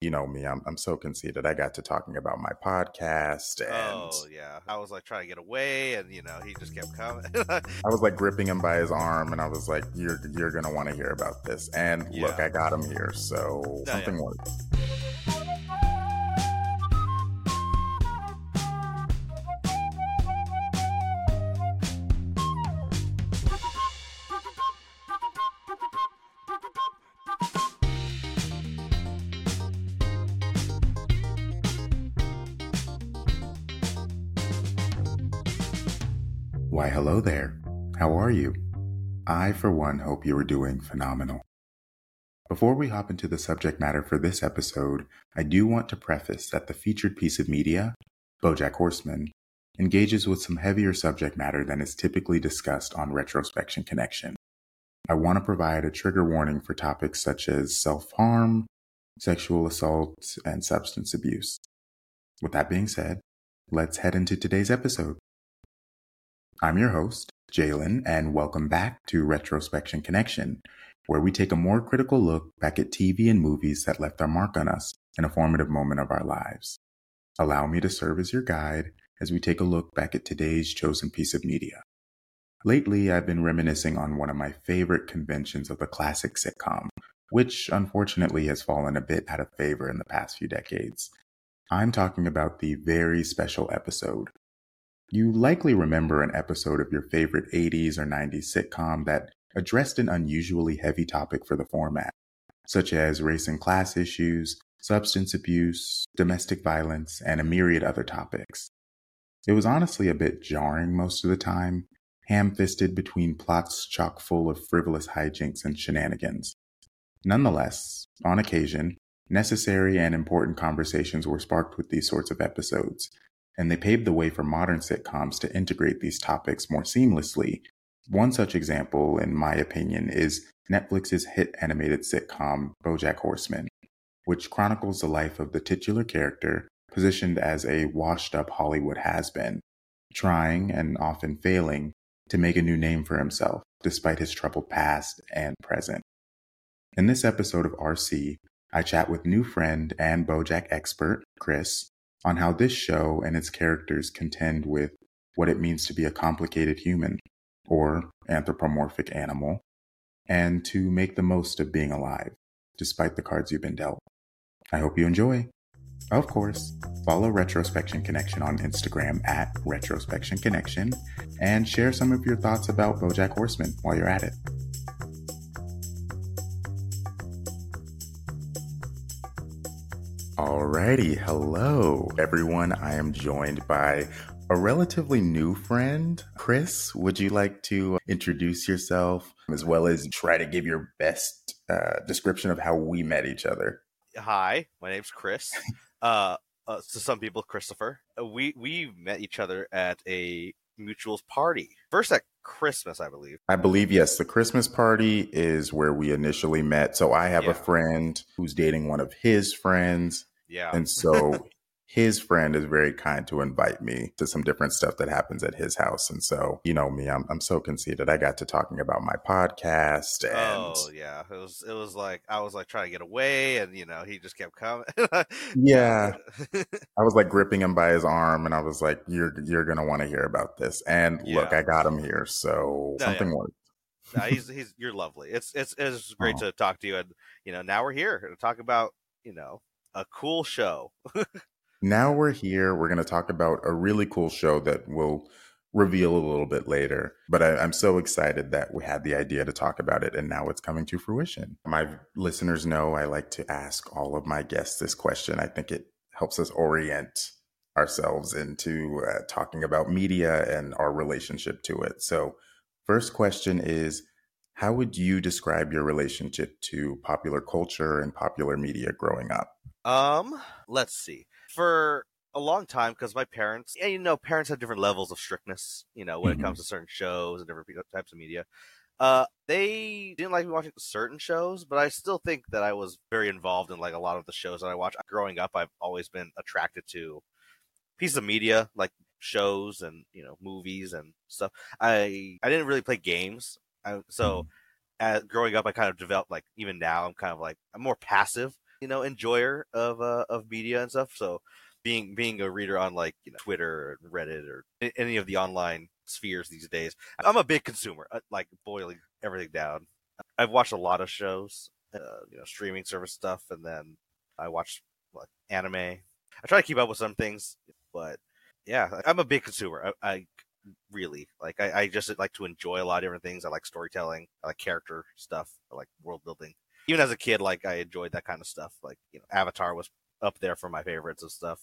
you know me, I'm I'm so conceited. I got to talking about my podcast and Oh yeah, I was like trying to get away, and you know he just kept coming. I was like gripping him by his arm and I was like, You're you're gonna want to hear about this. And look, I got him here, so Oh, yeah. something worked. I, for one, hope you are doing phenomenal. Before we hop into the subject matter for this episode, I do want to preface that the featured piece of media, Bojack Horseman, engages with some heavier subject matter than is typically discussed on Retrospection Connection. I want to provide a trigger warning for topics such as self harm, sexual assault, and substance abuse. With that being said, let's head into today's episode. I'm your host, Jalen, and welcome back to Retrospection Connection, where we take a more critical look back at TV and movies that left their mark on us in a formative moment of our lives. Allow me to serve as your guide as we take a look back at today's chosen piece of media. Lately, I've been reminiscing on one of my favorite conventions of the classic sitcom, which unfortunately has fallen a bit out of favor in the past few decades. I'm talking about the very special episode, you likely remember an episode of your favorite 80s or 90s sitcom that addressed an unusually heavy topic for the format, such as race and class issues, substance abuse, domestic violence, and a myriad other topics. It was honestly a bit jarring most of the time, ham fisted between plots chock full of frivolous hijinks and shenanigans. Nonetheless, on occasion, necessary and important conversations were sparked with these sorts of episodes, and they paved the way for modern sitcoms to integrate these topics more seamlessly. One such example, in my opinion, is Netflix's hit animated sitcom Bojack Horseman, which chronicles the life of the titular character positioned as a washed up Hollywood has been, trying and often failing to make a new name for himself despite his troubled past and present. In this episode of RC, I chat with new friend and Bojack expert, Chris, on how this show and its characters contend with what it means to be a complicated human or anthropomorphic animal, and to make the most of being alive, despite the cards you've been dealt. I hope you enjoy. Of course, follow Retrospection Connection on Instagram at Retrospection Connection and share some of your thoughts about Bojack Horseman while you're at it. Alrighty, hello everyone. I am joined by a relatively new friend. Chris, would you like to introduce yourself as well as try to give your best uh, description of how we met each other? Hi, my name's Chris. Uh, uh, to some people, Christopher. Uh, We we met each other at a mutuals party. First at Christmas, I believe. I believe, yes, the Christmas party is where we initially met. So I have Yeah. a friend who's dating one of his friends. Yeah. And so his friend is very kind to invite me to some different stuff that happens at his house. And so, you know me, I'm, I'm so conceited. I got to talking about my podcast and oh yeah, it was it was like I was like trying to get away, and you know he just kept coming. Yeah. I was like gripping him by his arm and I was like, you're, you're going to want to hear about this. And look, I got him here. So No, something yeah. worked. Nah, he's he's you're lovely. It's it's it's great Oh. to talk to you, and you know now we're here to talk about you know a cool show. Now we're here. We're going to talk about a really cool show that we'll reveal a little bit later. But I, I'm so excited that we had the idea to talk about it and now it's coming to fruition. My listeners know I like to ask all of my guests this question. I think it helps us orient ourselves into uh, talking about media and our relationship to it. So, first question is How would you describe your relationship to popular culture and popular media growing up? Um, let's see. For a long time, because my parents, yeah, you know, parents have different levels of strictness. You know, when Mhm. it comes to certain shows and different types of media. Uh, they didn't like me watching certain shows, but I still think that I was very involved in like a lot of the shows that I watch. Growing up, I've always been attracted to pieces of media like shows and you know movies and stuff. I I didn't really play games, I, so. As, growing up, I kind of developed like even now I'm kind of like I'm more passive you know, enjoyer of uh, of media and stuff. So being being a reader on like you know, Twitter or Reddit or any of the online spheres these days, I'm a big consumer. Uh, like boiling everything down. I've watched a lot of shows, uh, you know, streaming service stuff, and then I watch like anime. I try to keep up with some things, but yeah, I'm a big consumer. I, I really like. I, I, just like to enjoy a lot of different things. I like storytelling. I like character stuff. I like world building. Even as a kid, like I enjoyed that kind of stuff. Like you know, Avatar was up there for my favorites and stuff.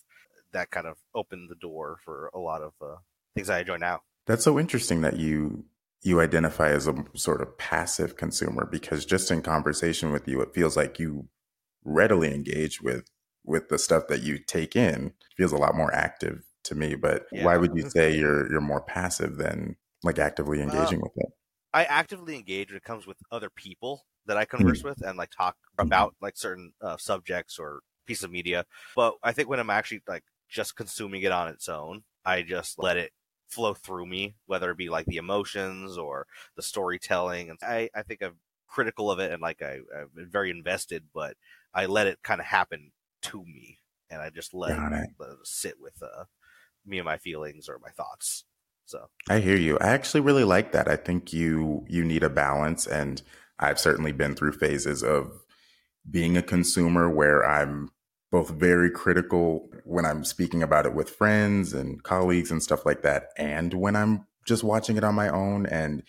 That kind of opened the door for a lot of uh, things I enjoy now. That's so interesting that you you identify as a sort of passive consumer because just in conversation with you, it feels like you readily engage with with the stuff that you take in. It feels a lot more active to me. But yeah. why would you say you're you're more passive than like actively engaging with it? I actively engage when it comes with other people that I converse mm-hmm. with and like talk about like certain uh, subjects or piece of media. But I think when I'm actually like just consuming it on its own, I just let it flow through me, whether it be like the emotions or the storytelling. And I, I think I'm critical of it and like I, I've been very invested, but I let it kind of happen to me and I just let it, let it sit with uh, me and my feelings or my thoughts. So I hear you. I actually really like that. I think you you need a balance and I've certainly been through phases of being a consumer where I'm both very critical when I'm speaking about it with friends and colleagues and stuff like that, and when I'm just watching it on my own. And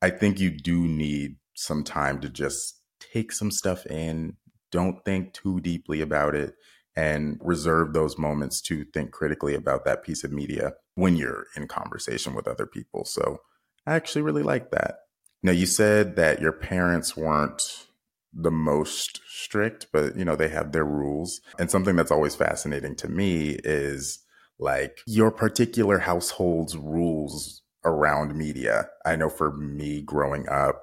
I think you do need some time to just take some stuff in, don't think too deeply about it, and reserve those moments to think critically about that piece of media when you're in conversation with other people. So I actually really like that. Now, you said that your parents weren't the most strict, but you know, they have their rules. And something that's always fascinating to me is like your particular household's rules around media. I know for me growing up,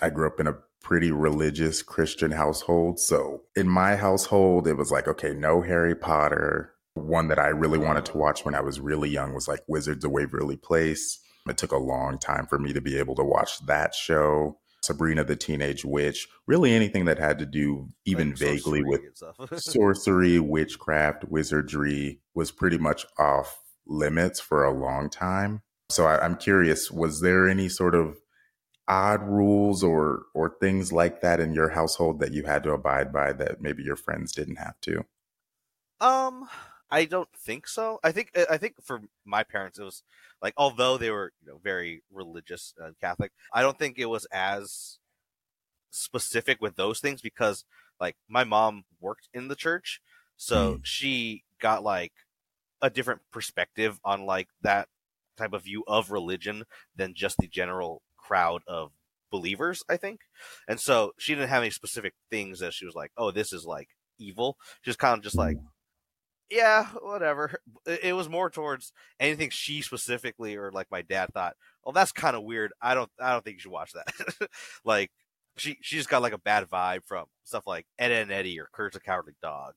I grew up in a pretty religious Christian household. So in my household, it was like, okay, no Harry Potter. One that I really wanted to watch when I was really young was like Wizards of Waverly Place. It took a long time for me to be able to watch that show. Sabrina the Teenage Witch, really anything that had to do even like vaguely with sorcery, witchcraft, wizardry was pretty much off limits for a long time. So I, I'm curious, was there any sort of odd rules or or things like that in your household that you had to abide by that maybe your friends didn't have to? Um, I don't think so. I think I think for my parents it was like although they were you know very religious and Catholic, I don't think it was as specific with those things because like my mom worked in the church, so mm. she got like a different perspective on like that type of view of religion than just the general crowd of believers, I think. And so she didn't have any specific things that she was like, oh, this is like evil. She was kind of just like, yeah, whatever. It was more towards anything she specifically or like my dad thought, well, that's kind of weird. I don't, I don't think you should watch that. like she, she just got like a bad vibe from stuff like Ed, and Eddy or Courage the Cowardly Dog.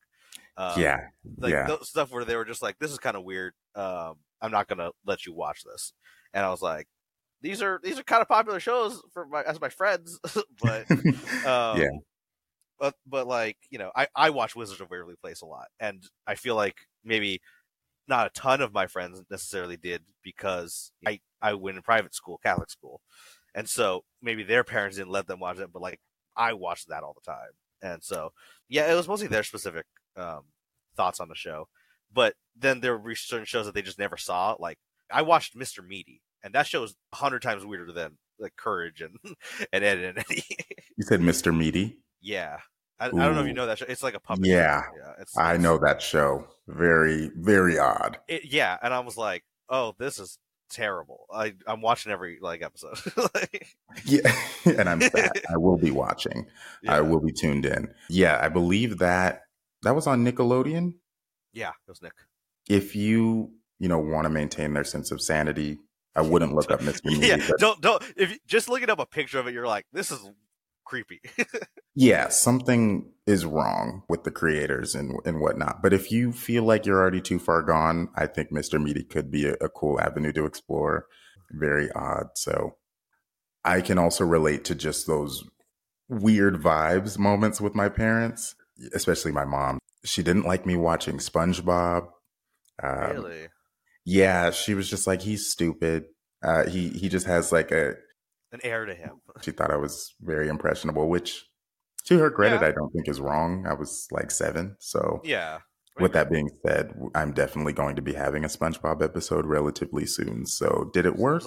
Um, yeah, like yeah. stuff where they were just like, this is kind of weird. Um, I'm not gonna let you watch this. And I was like, these are these are kind of popular shows for my as my friends, but um, yeah. But but like you know, I I watch Wizards of Waverly Place a lot, and I feel like maybe not a ton of my friends necessarily did because I I went in private school, Catholic school, and so maybe their parents didn't let them watch it, but like I watched that all the time, and so yeah, it was mostly their specific um, thoughts on the show. But then there were certain shows that they just never saw. Like I watched Mr. Meaty, and that show is a hundred times weirder than like Courage and and Ed and Eddy. you said Mr. Meaty. Yeah, I, I, don't know if you know that show. It's like a puppet. Yeah, yeah it's, I know that show. Very very odd. It, yeah, and I was like, oh, this is terrible. I I'm watching every like episode. yeah, and I'm sad. I will be watching. Yeah. I will be tuned in. Yeah, I believe that that was on Nickelodeon. Yeah, it was Nick. If you you know want to maintain their sense of sanity I wouldn't look up Mr. Meaty. yeah, don't don't if you, just looking up a picture of it, you're like, this is creepy. yeah, something is wrong with the creators and and whatnot. But if you feel like you're already too far gone, I think Mr. Meaty could be a, a cool avenue to explore. Very odd. So I can also relate to just those weird vibes moments with my parents. especially my mom. She didn't like me watching SpongeBob. Um, really? Yeah, she was just like, he's stupid. Uh, he he just has like a. An air to him. She thought I was very impressionable, which, to her credit, Yeah. I don't think is wrong. I was like seven, so Yeah. With that being said, I'm definitely going to be having a SpongeBob episode relatively soon. So, did it work?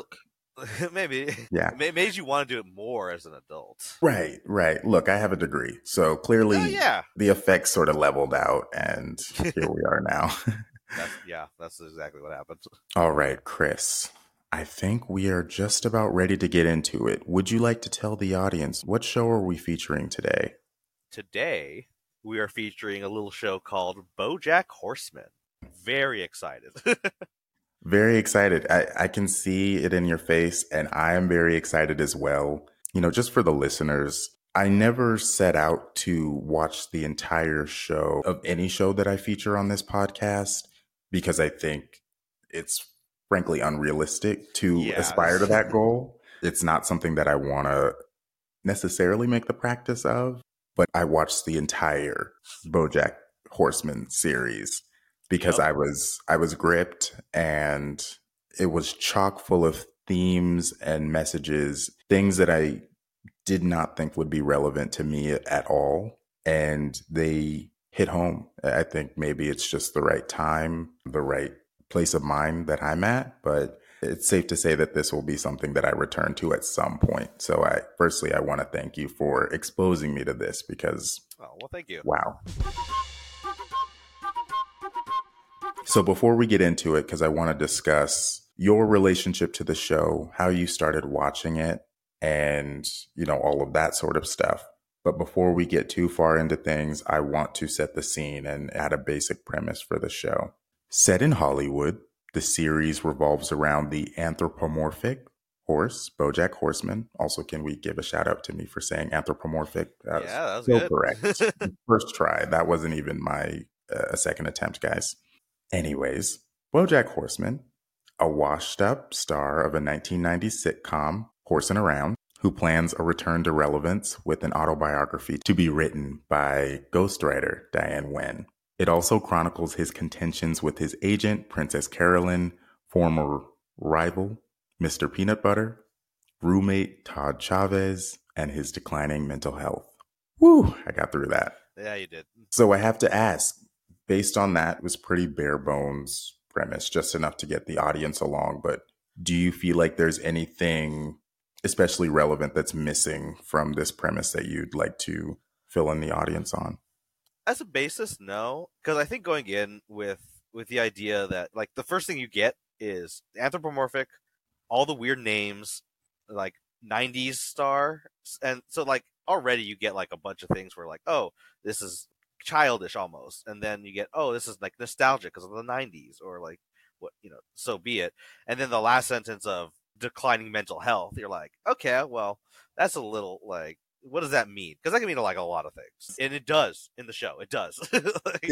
maybe. Yeah. It made you want to do it more as an adult. Right, right. Look, I have a degree. So, clearly, Oh, yeah. the effects sort of leveled out, and here we are now. That's, yeah, that's exactly what happened. All right, Chris. I think we are just about ready to get into it. Would you like to tell the audience what show are we featuring today? Today, we are featuring a little show called Bojack Horseman. Very excited. Very excited. I, I can see it in your face, and I am very excited as well. You know, just for the listeners, I never set out to watch the entire show of any show that I feature on this podcast because I think it's frankly unrealistic to Yeah. aspire to that goal. It's not something that I want to necessarily make the practice of, but I watched the entire Bojack Horseman series because Yep. I was I was gripped and it was chock full of themes and messages, things that I did not think would be relevant to me at all and they hit home. I think maybe it's just the right time, the right place of mind that I'm at, but it's safe to say that this will be something that I return to at some point. So I firstly I want to thank you for exposing me to this because oh, well, thank you. Wow. So before we get into it, because I want to discuss your relationship to the show, how you started watching it, and you know all of that sort of stuff. But before we get too far into things, I want to set the scene and add a basic premise for the show. Set in Hollywood, the series revolves around the anthropomorphic horse, Bojack Horseman. Also, can we give a shout out to me for saying anthropomorphic? That yeah, that was so good. correct. First try. That wasn't even my uh, second attempt, guys. Anyways, Bojack Horseman, a washed up star of a 1990 sitcom, Horsing Around, who plans a return to relevance with an autobiography to be written by ghostwriter Diane Nguyen. It also chronicles his contentions with his agent, Princess Carolyn, former rival, Mr. Peanut Butter, roommate Todd Chavez, and his declining mental health. Woo, I got through that. yeah, you did. So I have to ask, based on that, it was pretty bare bones premise, just enough to get the audience along. But do you feel like there's anything especially relevant that's missing from this premise that you'd like to fill in the audience on? As a basis, no, because I think going in with with the idea that like the first thing you get is anthropomorphic, all the weird names, like '90s star, and so like already you get like a bunch of things where like oh this is childish almost, and then you get oh this is like nostalgic because of the '90s or like what you know so be it, and then the last sentence of declining mental health, you're like okay well that's a little like what does that mean? Because that can mean like a lot of things, and it does in the show. It does. Like,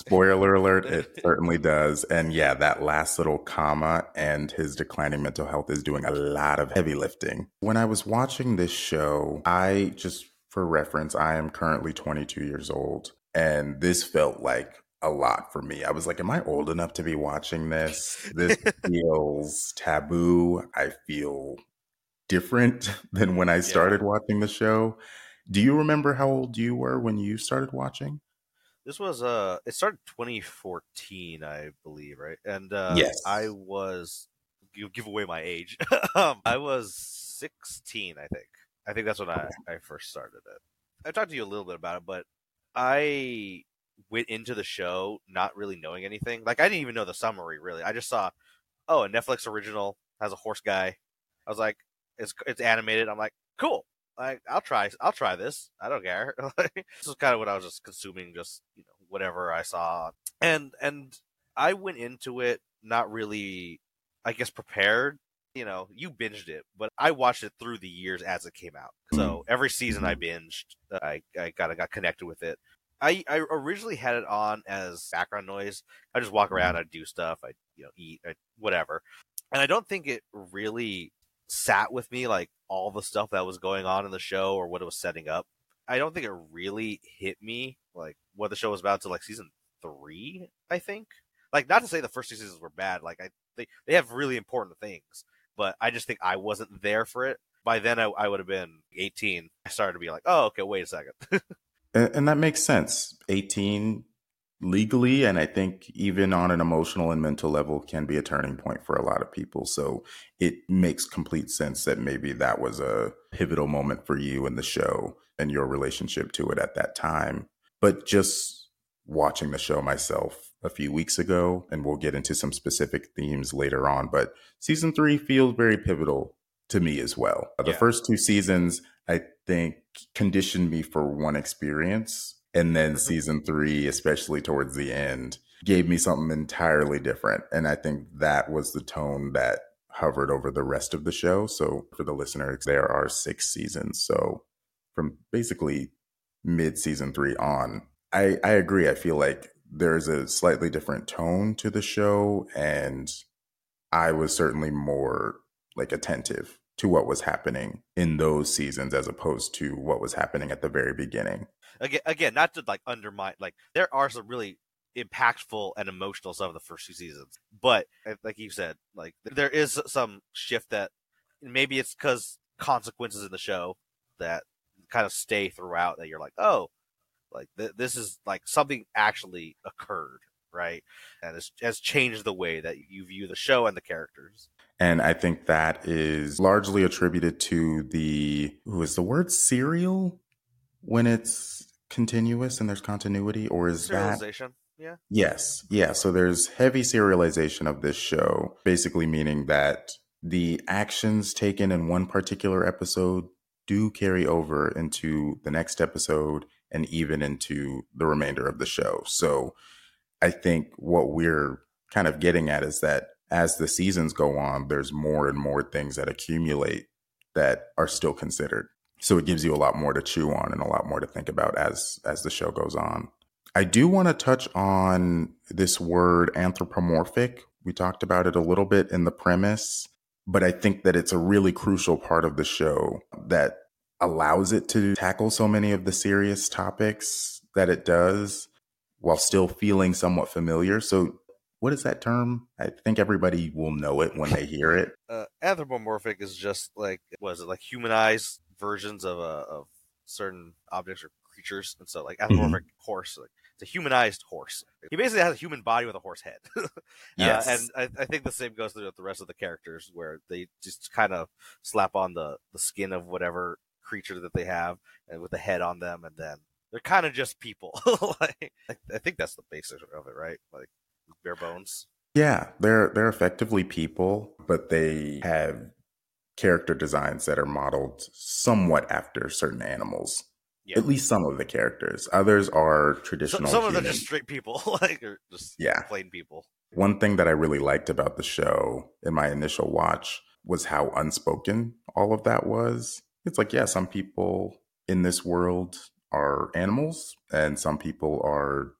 Spoiler alert, it certainly does. And yeah, that last little comma and his declining mental health is doing a lot of heavy lifting. When I was watching this show, I just, for reference, I am currently 22 years old. And this felt like a lot for me. I was like, am I old enough to be watching this? This feels taboo. I feel different than when I started watching the show. Do you remember how old you were when you started watching? this was uh, it started 2014, I believe, right? And uh, Yes. I was you give away my age. um, I was 16, I think. I think that's when I I first started it. I talked to you a little bit about it, but I went into the show not really knowing anything. Like I didn't even know the summary really. I just saw, oh, a Netflix original has a horse guy. I was like, it's it's animated. I'm like, cool. Like I'll try I'll try this. I don't care. This is kind of what I was just consuming, just you know whatever I saw, and and I went into it not really, I guess, prepared. You know, you binged it, but I watched it through the years as it came out. So mm-hmm. every season I mm-hmm. binged, I I kind of got connected with it. I, I originally had it on as background noise. I just walk mm-hmm. around, I do stuff, I you know eat, I, whatever, and I don't think it really sat with me like all the stuff that was going on in the show or what it was setting up. I don't think it really hit me like what the show was about to like season three. I think like not to say the first two seasons were bad. Like I they they have really important things, but I just think I wasn't there for it. By then, I, I would have been 18. I started to be like, oh, okay, wait a second. and, and that makes sense. 18 legally and i think even on an emotional and mental level can be a turning point for a lot of people. So it makes complete sense that maybe that was a pivotal moment for you in the show and your relationship to it at that time. But just watching the show myself a few weeks ago and we'll get into some specific themes later on but season 3 feels very pivotal to me as well. The first two seasons think conditioned me for one experience and then mm-hmm. season three, especially towards the end, gave me something entirely different. And I think that was the tone that hovered over the rest of the show. So for the listeners, there are six seasons. So from basically mid season three on, I, I agree. I feel like there's a slightly different tone to the show. And I was certainly more like attentive to what was happening in those seasons as opposed to what was happening at the very beginning. again, again, not to like undermine. Like there are some really impactful and emotional stuff in the first two seasons, but uh, like you said, like there is some shift that maybe it's because consequences in the show that kind of stay throughout. That you're like, oh, like th- this is like something actually occurred, right? And it's has changed the way that you view the show and the characters. And I think that is largely attributed to the who is the word serial when it's continuous and there's continuity, or is that Serialization, yeah. Yes. Yeah. So there's heavy serialization of this show, basically meaning that the actions taken in one particular episode do carry over into the next episode and even into the remainder of the show. So I think what we're kind of getting at is that as the seasons go on, there's more and more things that accumulate that are still considered. So it gives you a lot more to chew on and a lot more to think about as as the show goes on. I do want to touch on this word anthropomorphic. We talked about it a little bit in the premise, but I think that it's a really crucial part of the show that allows it to tackle so many of the serious topics that it does while still feeling somewhat familiar. So, what is that term? I think everybody will know it when they hear it. uh, anthropomorphic is just like was it like humanized versions of uh, of certain objects or creatures, and so like anthropomorphic horse, like it's a humanized horse. He basically has a human body with a horse head. Yes. uh, and I, I think the same goes through with the rest of the characters, where they just kind of slap on the the skin of whatever creature that they have, and with the head on them, and then they're kind of just people. like I, I think that's the basics of it, right? Like bare bones. Yeah, they're they're effectively people, but they have character designs that are modeled somewhat after certain animals. Yeah. At least some of the characters. Others are So, traditional. some of them are just straight people, like or just Yeah. plain people. One thing that I really liked about the show in my initial watch was how unspoken all of that was. It's like, yeah, some people in this world are animals and some people are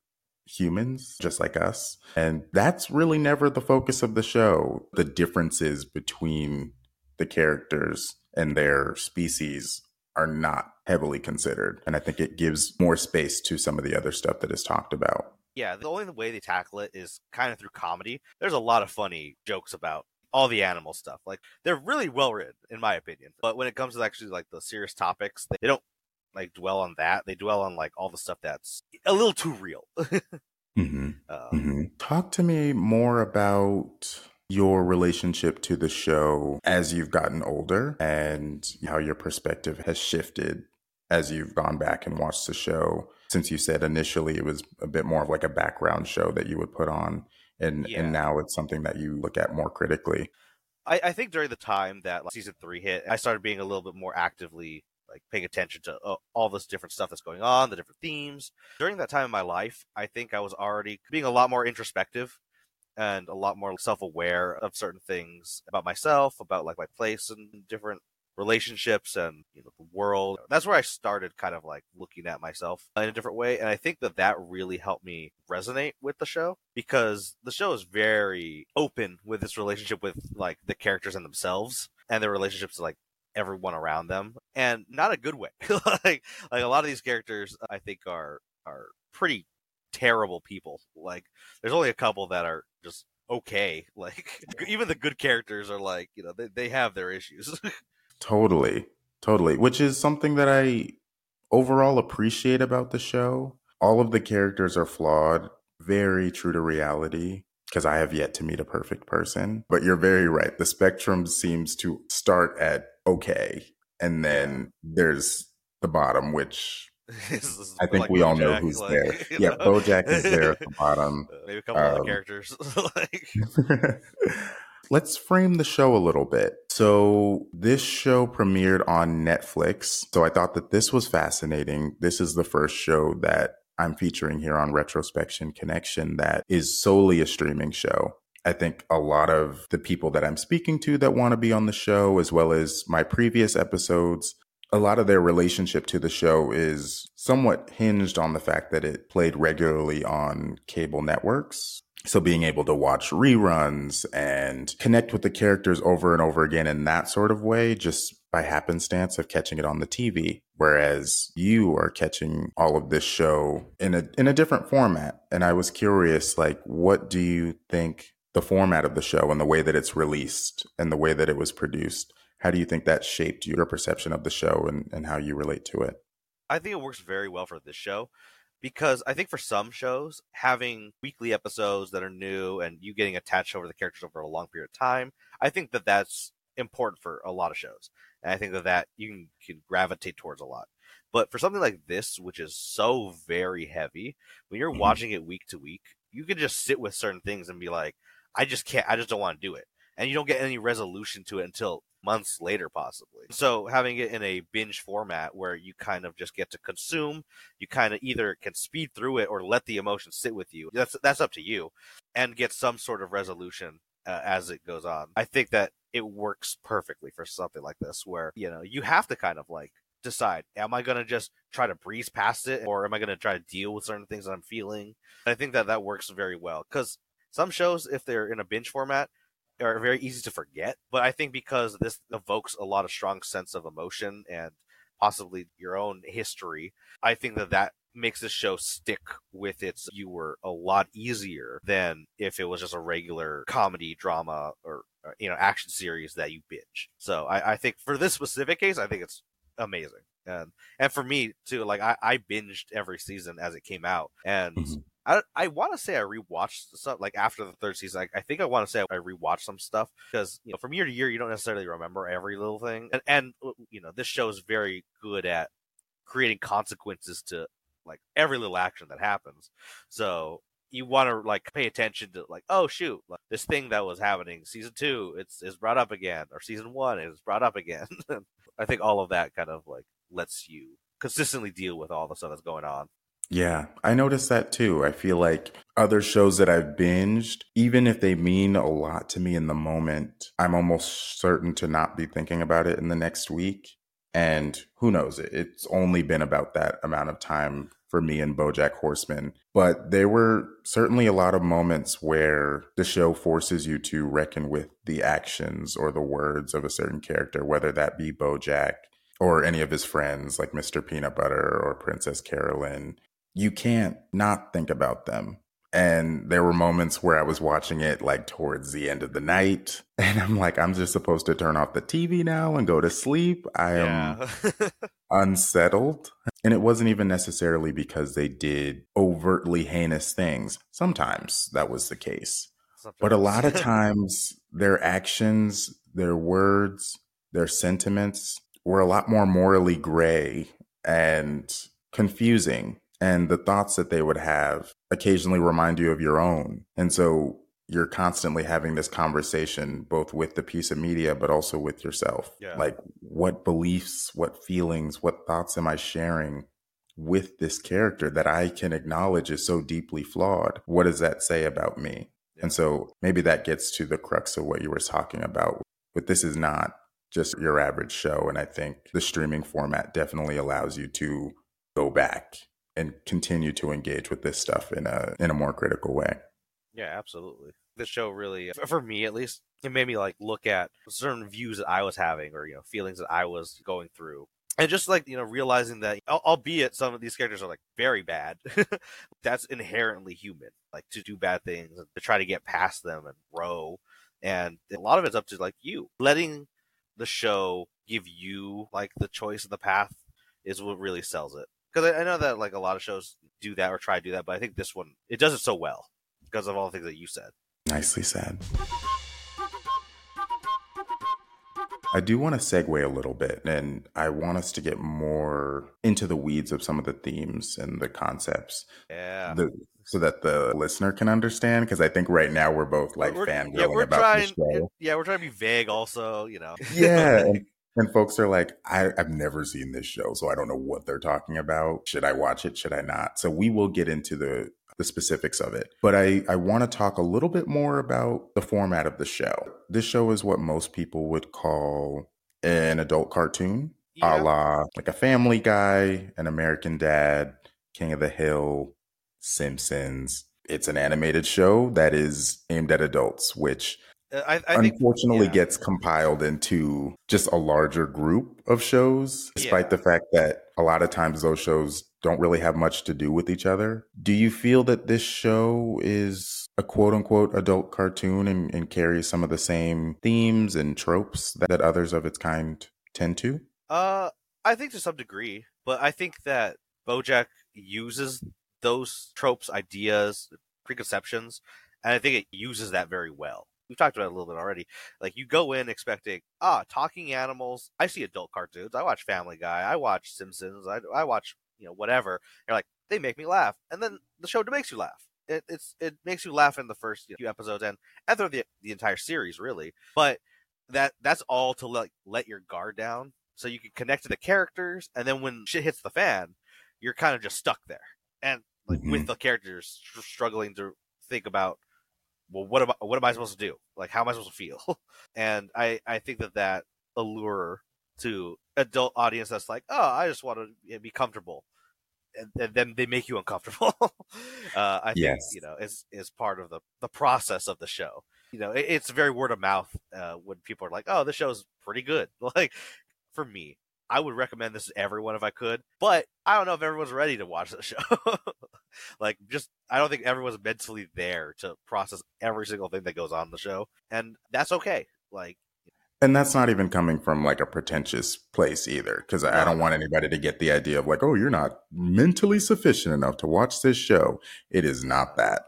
humans just like us. And that's really never the focus of the show. The differences between the characters and their species are not heavily considered. And I think it gives more space to some of the other stuff that is talked about. Yeah, the only way they tackle it is kind of through comedy. There's a lot of funny jokes about all the animal stuff. Like they're really well written, in my opinion. But when it comes to actually like the serious topics, they don't like dwell on that. They dwell on like all the stuff that's a little too real. Mm-hmm. uh, hmm Talk to me more about your relationship to the show as you've gotten older and how your perspective has shifted as you've gone back and watched the show. Since you said initially it was a bit more of like a background show that you would put on, and Yeah. and now it's something that you look at more critically. I, I think during the time that like, season three hit, I started being a little bit more actively like paying attention to uh, all this different stuff that's going on, the different themes. During that time in my life, I think I was already being a lot more introspective and a lot more self-aware of certain things about myself, about like my place in different relationships and you know the world. That's where I started kind of like looking at myself in a different way, and I think that that really helped me resonate with the show because the show is very open with its relationship with like the characters and themselves and their relationships to like everyone around them, and not a good way. like like a lot of these characters, I think are are pretty terrible people. Like there's only a couple that are just okay. Like even the good characters are like you know they they have their issues. totally, totally. Which is something that I overall appreciate about the show. All of the characters are flawed, very true to reality because I have yet to meet a perfect person. But you're very right. The spectrum seems to start at okay. And then there's the bottom, which I think like we Bojack, all know who's like, there. Yeah, know? Bojack is there at the bottom. Maybe a couple um, other characters. like... Let's frame the show a little bit. So, this show premiered on Netflix. So, I thought that this was fascinating. This is the first show that I'm featuring here on Retrospection Connection that is solely a streaming show. I think a lot of the people that I'm speaking to that want to be on the show, as well as my previous episodes, a lot of their relationship to the show is somewhat hinged on the fact that it played regularly on cable networks. So being able to watch reruns and connect with the characters over and over again in that sort of way, just by happenstance of catching it on the TV. Whereas you are catching all of this show in a in a different format. And I was curious, like, what do you think the format of the show and the way that it's released and the way that it was produced? How do you think that shaped your perception of the show and, and how you relate to it? I think it works very well for this show because I think for some shows, having weekly episodes that are new and you getting attached over the characters over a long period of time, I think that that's important for a lot of shows. And I think that that you can, can gravitate towards a lot. But for something like this, which is so very heavy, when you're mm-hmm. watching it week to week, you can just sit with certain things and be like, I just can't, I just don't want to do it. And you don't get any resolution to it until months later, possibly. So having it in a binge format where you kind of just get to consume, you kind of either can speed through it or let the emotion sit with you. That's that's up to you, and get some sort of resolution uh, as it goes on. I think that it works perfectly for something like this, where you know you have to kind of like decide am i going to just try to breeze past it or am i going to try to deal with certain things that i'm feeling i think that that works very well because some shows if they're in a binge format are very easy to forget. But I think because this evokes a lot of strong sense of emotion and possibly your own history, I think that that makes the show stick with its viewer a lot easier than if it was just a regular comedy drama or you know action series that you binge. So I, I think for this specific case, I think it's amazing. And and for me too, like I, I binged every season as it came out, and mm-hmm. I I want to say I rewatched some like after the third season. I, I think I want to say I rewatched some stuff because you know from year to year you don't necessarily remember every little thing, and and uh, you know this show is very good at creating consequences to like every little action that happens. So you want to like pay attention to like oh shoot like, this thing that was happening season two it's is brought up again or season one is brought up again. I think all of that kind of like lets you consistently deal with all the stuff that's going on. Yeah, I noticed that too. I feel like other shows that I've binged, even if they mean a lot to me in the moment, I'm almost certain to not be thinking about it in the next week. And who knows? It's only been about that amount of time for me and Bojack Horseman. But there were certainly a lot of moments where the show forces you to reckon with the actions or the words of a certain character, whether that be Bojack or any of his friends like Mr. Peanut Butter or Princess Carolyn you can't not think about them. And there were moments where I was watching it like towards the end of the night. And I'm like, I'm just supposed to turn off the TV now and go to sleep. I am yeah. unsettled. And it wasn't even necessarily because they did overtly heinous things. Sometimes that was the case. Sometimes. But a lot of times their actions, their words, their sentiments were a lot more morally gray and confusing and the thoughts that they would have occasionally remind you of your own. And so you're constantly having this conversation both with the piece of media but also with yourself. Yeah. Like what beliefs, what feelings, what thoughts am I sharing with this character that I can acknowledge is so deeply flawed? What does that say about me? Yeah. And so maybe that gets to the crux of what you were talking about. But this is not just your average show. And I think the streaming format definitely allows you to go back and continue to engage with this stuff in a in a more critical way. Yeah, absolutely. The show really, for me at least, it made me like look at certain views that I was having or you know feelings that I was going through. And just like you know realizing that albeit some of these characters are like very bad that's inherently human like to do bad things and to try to get past them and grow. And a lot of it's up to like you. Letting the show give you like the choice of the path is what really sells it. Because I, I know that like a lot of shows do that or try to do that but i think this one it does it so well because of all the things that you said nicely said I do want to segue a little bit, and I want us to get more into the weeds of some of the themes and the concepts. Yeah. The, so that the listener can understand, because I think right now we're both like we're, fangirling yeah, we're about trying, the show. Yeah, we're trying to be vague, also. You know. yeah, and, and folks are like, I, I've never seen this show, so I don't know what they're talking about. Should I watch it? Should I not? So we will get into the the specifics of it. But I, I want to talk a little bit more about the format of the show. This show is what most people would call an adult cartoon, yeah. a la like a Family Guy, an American Dad, King of the Hill, Simpsons. It's an animated show that is aimed at adults, which uh, I, I unfortunately think, yeah. gets compiled into just a larger group of shows, despite yeah. the fact that a lot of times those shows don't really have much to do with each other. Do you feel that this show is a quote unquote adult cartoon and, and carries some of the same themes and tropes that others of its kind tend to? Uh, I think to some degree, but I think that Bojack uses those tropes, ideas, preconceptions, and I think it uses that very well. We've talked about it a little bit already. Like you go in expecting ah talking animals. I see adult cartoons. I watch Family Guy. I watch Simpsons. I, I watch you know whatever. You're like they make me laugh, and then the show makes you laugh. It, it's it makes you laugh in the first few episodes and and through the the entire series really. But that that's all to like let your guard down so you can connect to the characters, and then when shit hits the fan, you're kind of just stuck there and like mm-hmm. with the characters struggling to think about well what am I, what am I supposed to do like how am I supposed to feel and I I think that that allure to adult audience that's like, oh, I just want to be comfortable, and, and then they make you uncomfortable. uh, I think you know is is part of the the process of the show. You know, it, it's very word of mouth uh, when people are like, oh, this show's pretty good. Like for me, I would recommend this to everyone if I could, but I don't know if everyone's ready to watch the show. like, just I don't think everyone's mentally there to process every single thing that goes on in the show, and that's okay. Like, and that's not even coming from like a pretentious place either, because I don't want anybody to get the idea of like, oh, you're not mentally sufficient enough to watch this show. It is not that.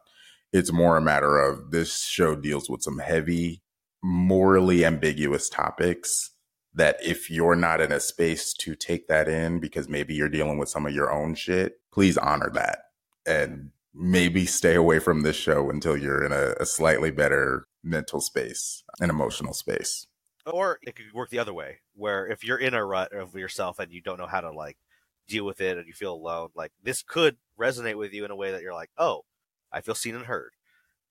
It's more a matter of this show deals with some heavy, morally ambiguous topics that if you're not in a space to take that in because maybe you're dealing with some of your own shit, please honor that and maybe stay away from this show until you're in a, a slightly better mental space and emotional space. Or it could work the other way, where if you're in a rut of yourself and you don't know how to like deal with it and you feel alone, like this could resonate with you in a way that you're like, oh, I feel seen and heard.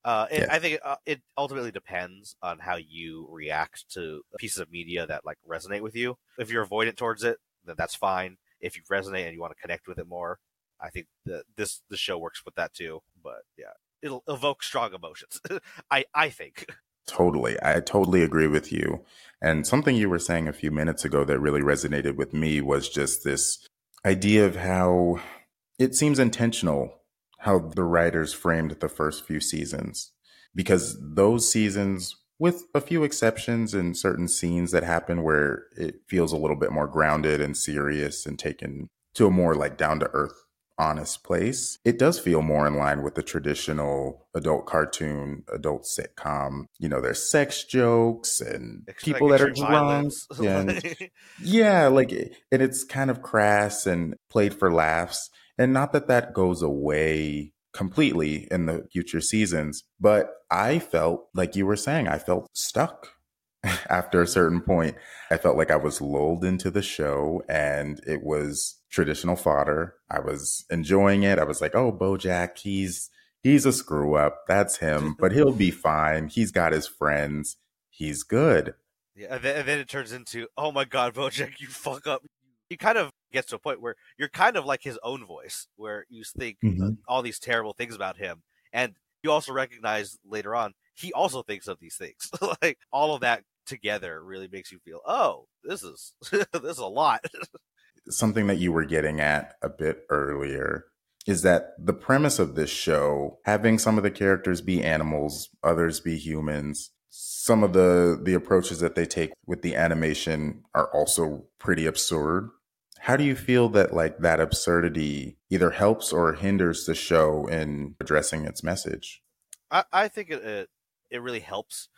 Uh, and yeah. I think it, uh, it, ultimately depends on how you react to pieces of media that like resonate with you. If you're avoidant towards it, then that's fine. If you resonate and you want to connect with it more, I think that this the show works with that too. But yeah, it'll evoke strong emotions. I I think. Totally. I totally agree with you. And something you were saying a few minutes ago that really resonated with me was just this idea of how it seems intentional how the writers framed the first few seasons. Because those seasons, with a few exceptions and certain scenes that happen where it feels a little bit more grounded and serious and taken to a more like down to earth honest place. It does feel more in line with the traditional adult cartoon, adult sitcom. You know, there's sex jokes and people that are drunk. And, yeah, like, and it's kind of crass and played for laughs. And not that that goes away completely in the future seasons, but I felt like you were saying, I felt stuck after a certain point. I felt like I was lulled into the show and it was traditional fodder. I was enjoying it. I was like, oh, Bojack, he's he's a screw up. That's him, but he'll be fine. He's got his friends. He's good. Yeah, and then, and then it turns into, oh my god, Bojack, you fuck up. He kind of gets to a point where you're kind of like his own voice, where you think mm-hmm. all these terrible things about him, and you also recognize later on he also thinks of these things. like all of that together really makes you feel, oh, this is this is a lot. Something that you were getting at a bit earlier is that the premise of this show, having some of the characters be animals, others be humans, some of the the approaches that they take with the animation are also pretty absurd. How do you feel that like that absurdity either helps or hinders the show in addressing its message? I, I think it, it it really helps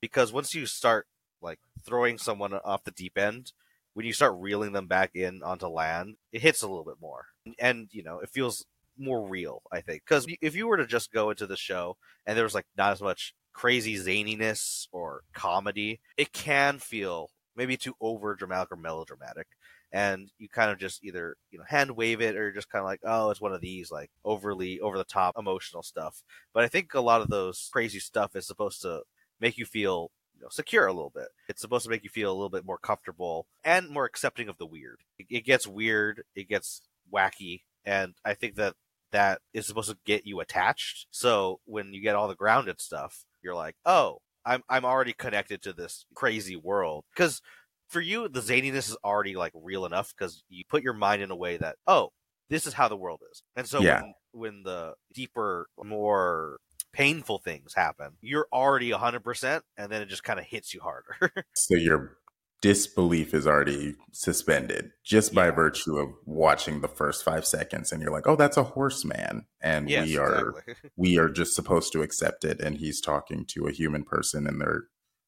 because once you start like throwing someone off the deep end, when you start reeling them back in onto land, it hits a little bit more, and you know it feels more real. I think because if you were to just go into the show and there was like not as much crazy zaniness or comedy, it can feel maybe too over dramatic or melodramatic. And you kind of just either, you know, hand wave it or just kind of like, oh, it's one of these like overly over the top emotional stuff. But I think a lot of those crazy stuff is supposed to make you feel you know, secure a little bit. It's supposed to make you feel a little bit more comfortable and more accepting of the weird. It, it gets weird, it gets wacky, and I think that that is supposed to get you attached. So when you get all the grounded stuff, you're like, oh, I'm I'm already connected to this crazy world because for you the zaniness is already like real enough because you put your mind in a way that oh this is how the world is and so yeah. when, when the deeper more painful things happen you're already 100% and then it just kind of hits you harder. So you're disbelief is already suspended just by virtue of watching the first five seconds and you're like oh that's a horseman and yes, we are exactly. we are just supposed to accept it and he's talking to a human person and they're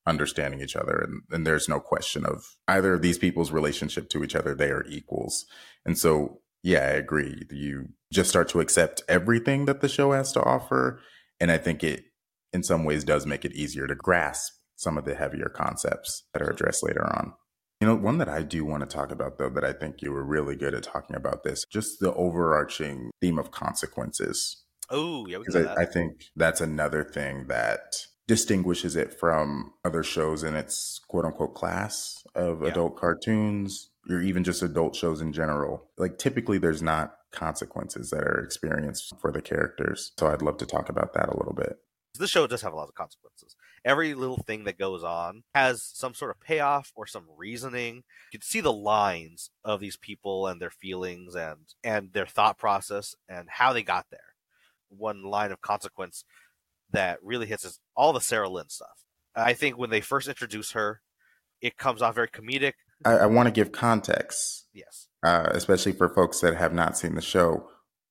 understanding each other and, and there's no question of either of these people's relationship to each other they are equals. And so yeah i agree you just start to accept everything that the show has to offer and i think it in some ways does make it easier to grasp some of the heavier concepts that are addressed later on. You know, one that I do want to talk about, though, that I think you were really good at talking about this, just the overarching theme of consequences. Oh, yeah, because I, I think that's another thing that distinguishes it from other shows in its quote unquote class of yeah. adult cartoons or even just adult shows in general. Like, typically, there's not consequences that are experienced for the characters. So, I'd love to talk about that a little bit this show does have a lot of consequences. Every little thing that goes on has some sort of payoff or some reasoning. You can see the lines of these people and their feelings and and their thought process and how they got there. One line of consequence that really hits is all the Sarah Lynn stuff. I think when they first introduce her, it comes off very comedic. I, I want to give context. Yes. Uh, especially for folks that have not seen the show.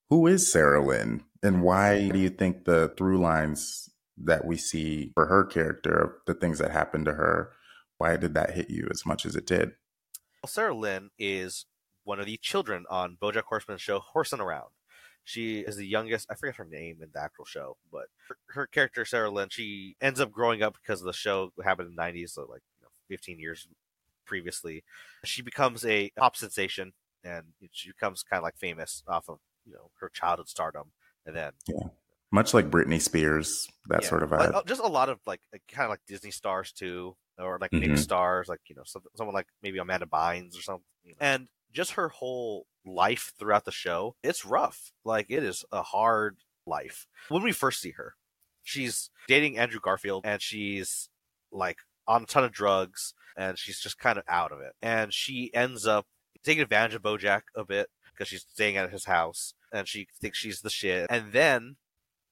Who is Sarah Lynn? And why do you think the through lines that we see for her character, the things that happened to her, why did that hit you as much as it did? Well, Sarah Lynn is one of the children on BoJack Horseman's show Horsing Around. She is the youngest. I forget her name in the actual show, but her, her character Sarah Lynn, she ends up growing up because of the show happened in the '90s, so like you know, 15 years previously. She becomes a pop sensation, and she becomes kind of like famous off of you know her childhood stardom, and then yeah much like Britney Spears, that yeah. sort of vibe. Like, uh, just a lot of like kind of like Disney stars too, or like mm-hmm. big stars, like you know some, someone like maybe Amanda Bynes or something. You know? And just her whole life throughout the show, it's rough. Like it is a hard life. When we first see her, she's dating Andrew Garfield, and she's like on a ton of drugs, and she's just kind of out of it. And she ends up taking advantage of BoJack a bit because she's staying at his house, and she thinks she's the shit. And then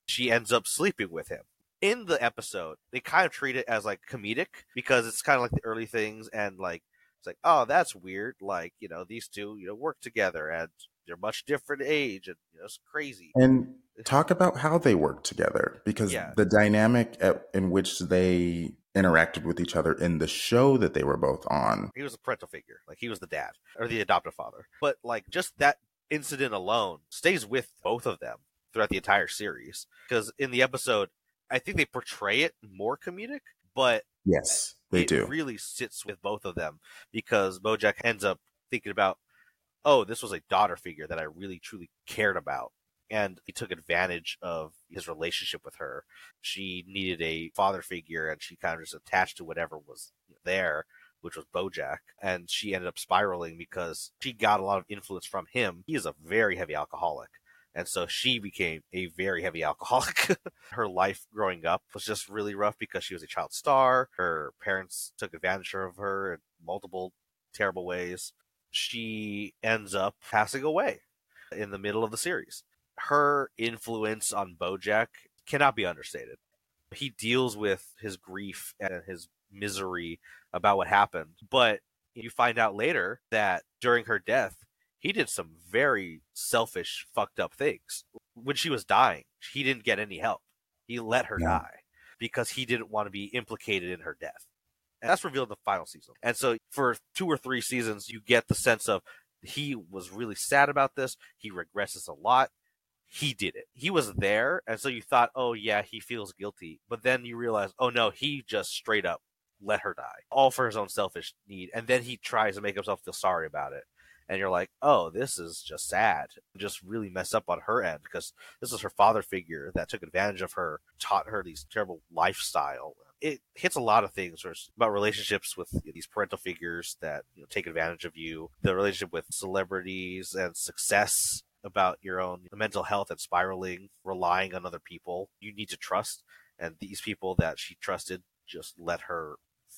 she ends up sleeping with him. In the episode, they kind of treat it as like comedic because it's kind of like the early things and like it's like, oh, that's weird. Like, you know, these two, you know, work together and they're much different age and you know, it's crazy. And talk about how they work together because yeah. the dynamic at, in which they interacted with each other in the show that they were both on. He was a parental figure, like he was the dad or the adoptive father. But like just that incident alone stays with both of them throughout the entire series. Because in the episode, I think they portray it more comedic, but yes, they it do. Really sits with both of them because BoJack ends up thinking about, oh, this was a daughter figure that I really truly cared about, and he took advantage of his relationship with her. She needed a father figure, and she kind of just attached to whatever was there which was Bojack, and she ended up spiraling because she got a lot of influence from him. He is a very heavy alcoholic, And so she became a very heavy alcoholic. her life growing up was just really rough because she was a child star. Her parents took advantage of her in multiple terrible ways. She ends up passing away in the middle of the series. Her influence on Bojack cannot be understated. He deals with his grief and his misery about what happened, but you find out later that during her death, he did some very selfish, fucked up things. When she was dying, he didn't get any help. He let her yeah. die because he didn't want to be implicated in her death. And that's revealed in the final season. And so for two or three seasons, you get the sense of he was really sad about this. He regresses a lot. He did it. He was there. And so you thought, oh, yeah, he feels guilty. But then you realize, oh, no, he just straight up let her die, all for his own selfish need. And then he tries to make himself feel sorry about it and you're like, oh, this is just sad, just really messed up on her end because this is her father figure that took advantage of her, taught her these terrible lifestyle. It hits a lot of things about relationships with these parental figures that you know, take advantage of you, the relationship with celebrities and success, about your own mental health and spiraling, relying on other people you need to trust. And these people that she trusted just let her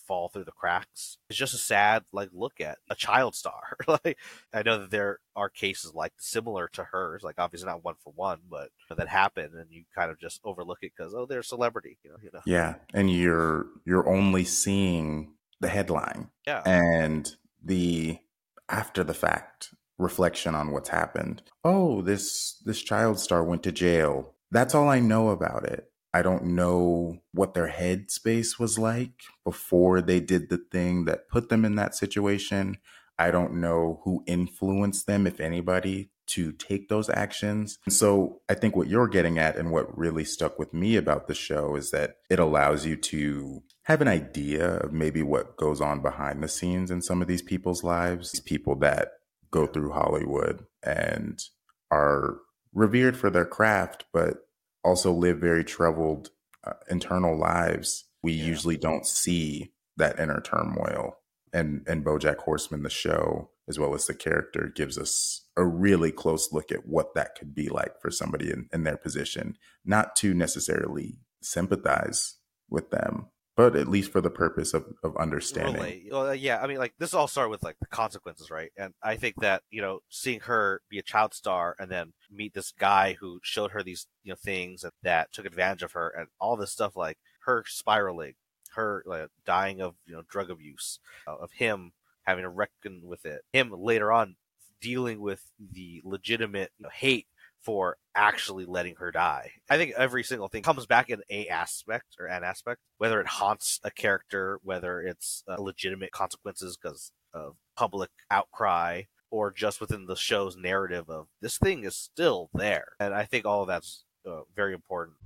fall through the cracks. It's just a sad like look at a child star. like I know that there are cases like similar to hers, like obviously not one for one, but that happen, and you kind of just overlook it because oh, they're a celebrity, you know, you know. Yeah, and you're you're only seeing the headline. Yeah, and the after the fact reflection on what's happened. Oh, this this child star went to jail. That's all I know about it. I don't know what their headspace was like before they did the thing that put them in that situation. I don't know who influenced them, if anybody, to take those actions. And so I think what you're getting at and what really stuck with me about the show is that it allows you to have an idea of maybe what goes on behind the scenes in some of these people's lives, these people that go through Hollywood and are revered for their craft, but also live very troubled uh, internal lives, we yeah. usually don't see that inner turmoil. And and BoJack Horseman, the show, as well as the character, gives us a really close look at what that could be like for somebody in, in their position. Not to necessarily sympathize with them, but at least for the purpose of, of understanding. Well, yeah, I mean, like this all started with like the consequences, right? And I think that you know, seeing her be a child star and then meet this guy who showed her these you know things that, that took advantage of her and all this stuff, like her spiraling, her like, dying of you know drug abuse, uh, of him having to reckon with it, him later on dealing with the legitimate you know, hate for actually letting her die. I think every single thing comes back in a aspect or an aspect, whether it haunts a character, whether it's uh, legitimate consequences because of public outcry, or just within the show's narrative of this thing is still there. And I think all of that's uh, very important.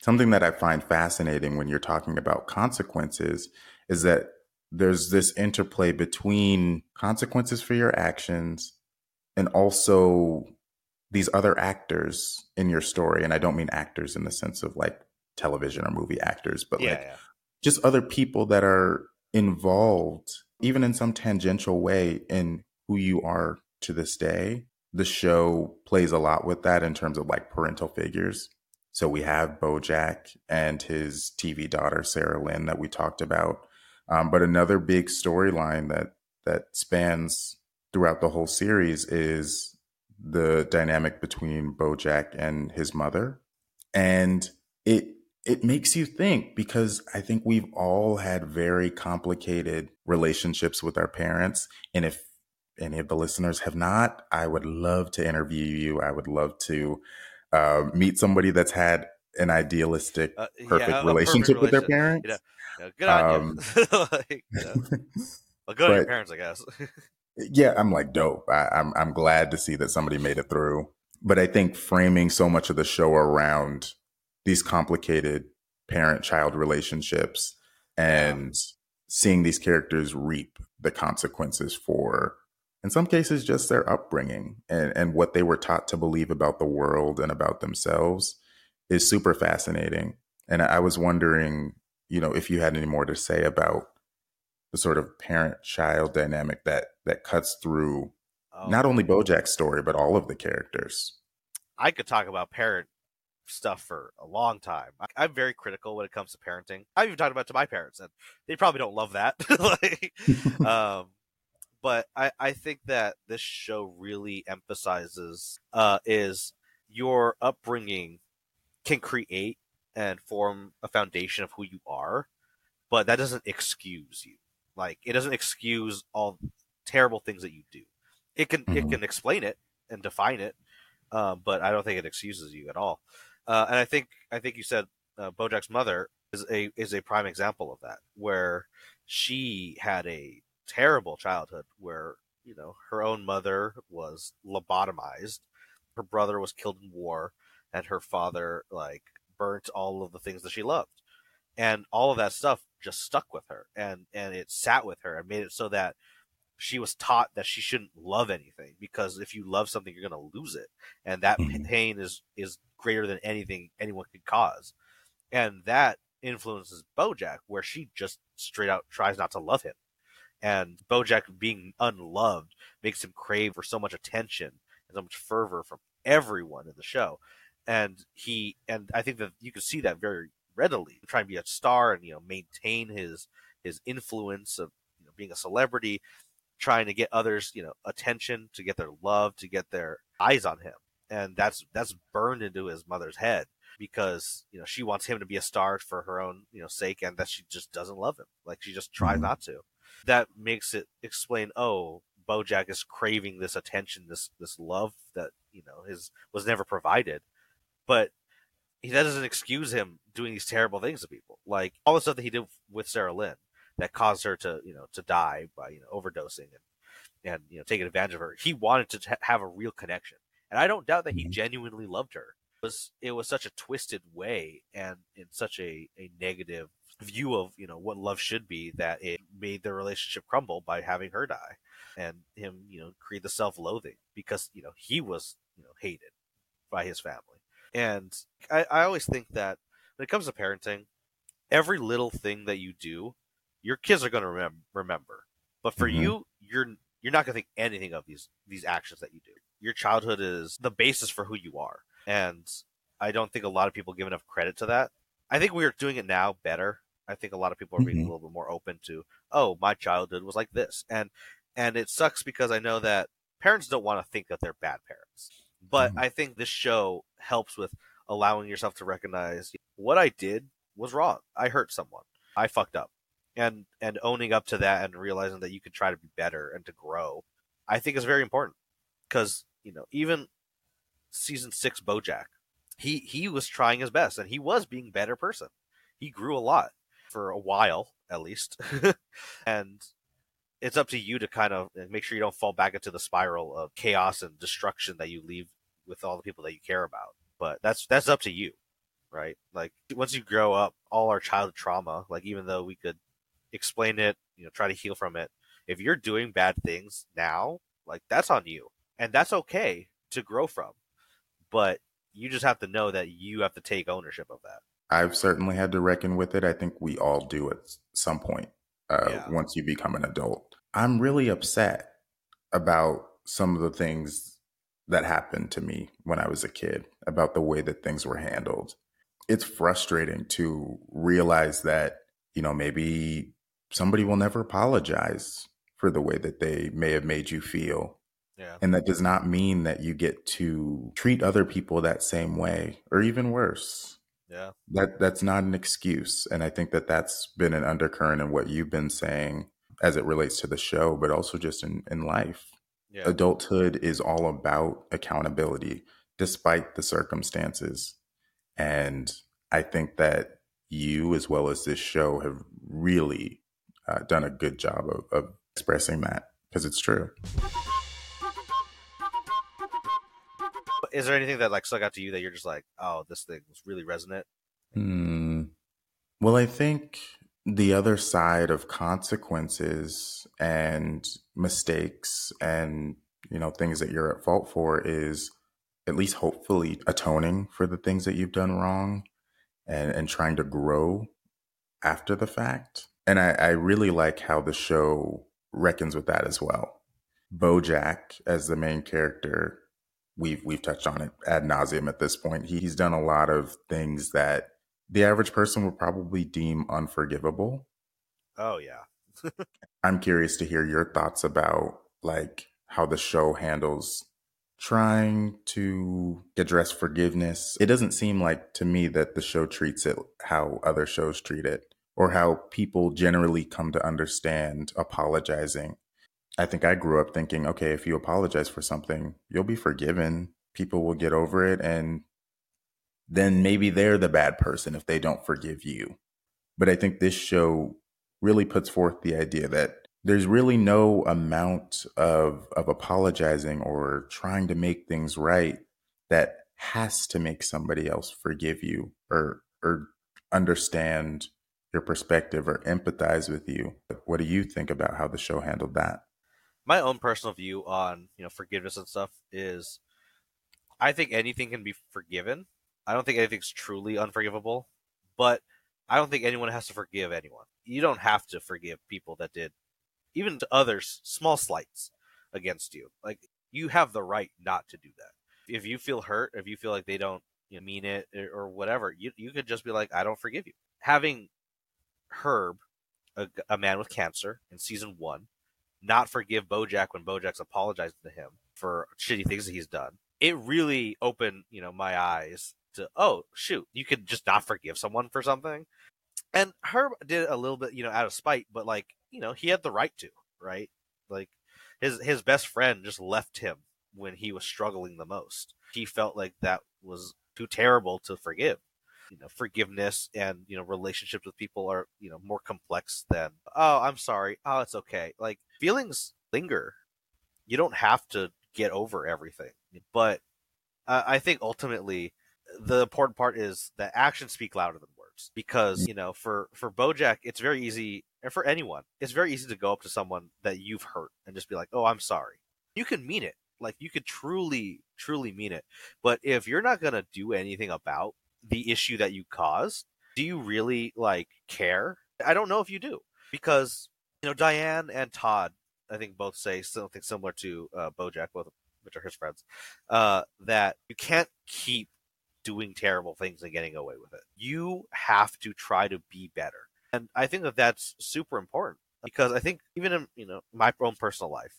Something that I find fascinating when you're talking about consequences is that there's this interplay between consequences for your actions and also these other actors in your story. And i don't mean actors in the sense of like television or movie actors but yeah, like yeah. just other people that are involved even in some tangential way in who you are to this day. The show plays a lot with that in terms of like parental figures. So we have bojack and his tv daughter sarah lynn that we talked about um, but another big storyline that that spans throughout the whole series is the dynamic between Bojack and his mother, and it it makes you think because I think we've all had very complicated relationships with our parents, and if any of the listeners have not, I would love to interview you. I would love to uh, meet somebody that's had an idealistic, uh, perfect, relationship perfect with their parents. You know, good on um, you. like, well, good on your parents, I guess. yeah, I'm like dope. I, I'm I'm glad to see that somebody made it through. But I think framing so much of the show around these complicated parent-child relationships and seeing these characters reap the consequences for in some cases just their upbringing and, and what they were taught to believe about the world and about themselves is super fascinating and i was wondering you know, if you had any more to say about the sort of parent child dynamic that that cuts through Oh, Not only Bojack's story, but all of the characters. I could talk about parent stuff for a long time. I, am very critical when it comes to parenting. I've even talked about it to my parents, and they probably don't love that. like, um, but I, I think that this show really emphasizes uh, is your upbringing can create and form a foundation of who you are, but that doesn't excuse you. Like it doesn't excuse all terrible things that you do. It can mm-hmm. it can explain it and define it, um, but I don't think it excuses you at all. Uh, and I think I think you said uh, Bojack's mother is a is a prime example of that, where she had a terrible childhood, where you know her own mother was lobotomized, her brother was killed in war, and her father like burnt all of the things that she loved, and all of that stuff just stuck with her, and and it sat with her and made it so that she was taught that she shouldn't love anything because if you love something you're going to lose it. And that mm-hmm. pain is is greater than anything anyone could cause. And that influences bojack where she just straight out tries not to love him. And bojack being unloved makes him crave for so much attention and so much fervor from everyone in the show and he and i think that you can see that very readily trying to be a star and you know maintain his his influence of you know, being a celebrity trying to get others, you know, attention, to get their love, to get their eyes on him. And that's that's burned into his mother's head because, you know, she wants him to be a star for her own, you know, sake and that she just doesn't love him. Like she just tries mm-hmm. not to. That makes it explain, oh, Bojack is craving this attention, this this love that, you know, his was never provided. But he that doesn't excuse him doing these terrible things to people. Like all the stuff that he did with Sarah Lynn that caused her to you know to die by you know overdosing and and you know taking advantage of her. He wanted to t- have a real connection, and I don't doubt that he mm-hmm. genuinely loved her. It was it was such a twisted way and in such a a negative view of you know what love should be that it made their relationship crumble by having her die and him you know create the self-loathing because you know he was you know hated by his family and I, I always think that when it comes to parenting every little thing that you do your kids are going to remem- remember. But for mm-hmm. you, you're you're not going to think anything of these these actions that you do. Your childhood is the basis for who you are, and I don't think a lot of people give enough credit to that. I think we are doing it now better. I think a lot of people are being mm-hmm. a little bit more open to, oh, my childhood was like this, and and it sucks because I know that parents don't want to think that they're bad parents, but mm-hmm. I think this show helps with allowing yourself to recognize what I did was wrong. I hurt someone. I fucked up and and owning up to that and realizing that you can try to be better and to grow, I think is very important because you know even season six BoJack, he he was trying his best and he was being better person. He grew a lot for a while at least, and it's up to you to kind of make sure you don't fall back into the spiral of chaos and destruction that you leave with all the people that you care about. But that's that's up to you, right? Like once you grow up, all our childhood trauma, like even though we could explain it, you know, try to heal from it. If you're doing bad things now, like that's on you. And that's okay to grow from. But you just have to know that you have to take ownership of that. I've certainly had to reckon with it. I think we all do at some point uh, yeah. once you become an adult. I'm really upset about some of the things that happened to me when I was a kid, about the way that things were handled. It's frustrating to realize that, you know, maybe somebody will never apologize for the way that they may have made you feel. Yeah. And that does not mean that you get to treat other people that same way or even worse. Yeah. That that's not an excuse and I think that that's been an undercurrent in what you've been saying as it relates to the show but also just in in life. Yeah. Adulthood is all about accountability despite the circumstances. And I think that you as well as this show have really uh, done a good job of, of expressing that because it's true. Is there anything that like stuck out to you that you're just like, oh, this thing was really resonant? Hmm. Well, I think the other side of consequences and mistakes and you know things that you're at fault for is at least hopefully atoning for the things that you've done wrong and and trying to grow after the fact and I, I really like how the show reckons with that as well. Bojack as the main character, we've we've touched on it ad nauseum at this point. He's done a lot of things that the average person would probably deem unforgivable. Oh yeah. I'm curious to hear your thoughts about like how the show handles trying to address forgiveness. It doesn't seem like to me that the show treats it how other shows treat it or how people generally come to understand apologizing. I think I grew up thinking, okay, if you apologize for something, you'll be forgiven. People will get over it and then maybe they're the bad person if they don't forgive you. But I think this show really puts forth the idea that there's really no amount of of apologizing or trying to make things right that has to make somebody else forgive you or or understand your perspective or empathize with you. What do you think about how the show handled that? My own personal view on, you know, forgiveness and stuff is I think anything can be forgiven. I don't think anything's truly unforgivable, but I don't think anyone has to forgive anyone. You don't have to forgive people that did even to others, small slights against you. Like you have the right not to do that. If you feel hurt, if you feel like they don't you know, mean it eh, or whatever, you you could just be like, I don't forgive you. Having Herb, a, a man with cancer, in season one, not forgive Bojack when Bojack's apologizing to him for shitty things that he's done. It really opened, you know, my eyes to oh shoot, you could just not forgive someone for something. And Herb did a little bit, you know, out of spite, but like you know he had the right to, right? Like his his best friend just left him when he was struggling the most. He felt like that was too terrible to forgive. You know, forgiveness and you know relationships with people are you know more complex than oh I'm sorry oh it's okay. Like feelings linger. You don't have to get over everything, but uh, I think ultimately the important part is that actions speak louder than words because you know for for bojack it's very easy and for anyone it's very easy to go up to someone that you've hurt and just be like oh i'm sorry. You can mean it. Like you could truly truly mean it. But if you're not going to do anything about the issue that you caused do you really like care? I don't know if you do because you know diane and todd i think both say something similar to uh, bojack both which are his friends uh, that you can't keep doing terrible things and getting away with it. You have to try to be better. And I think that that's super important because I think even in, you know, my own personal life,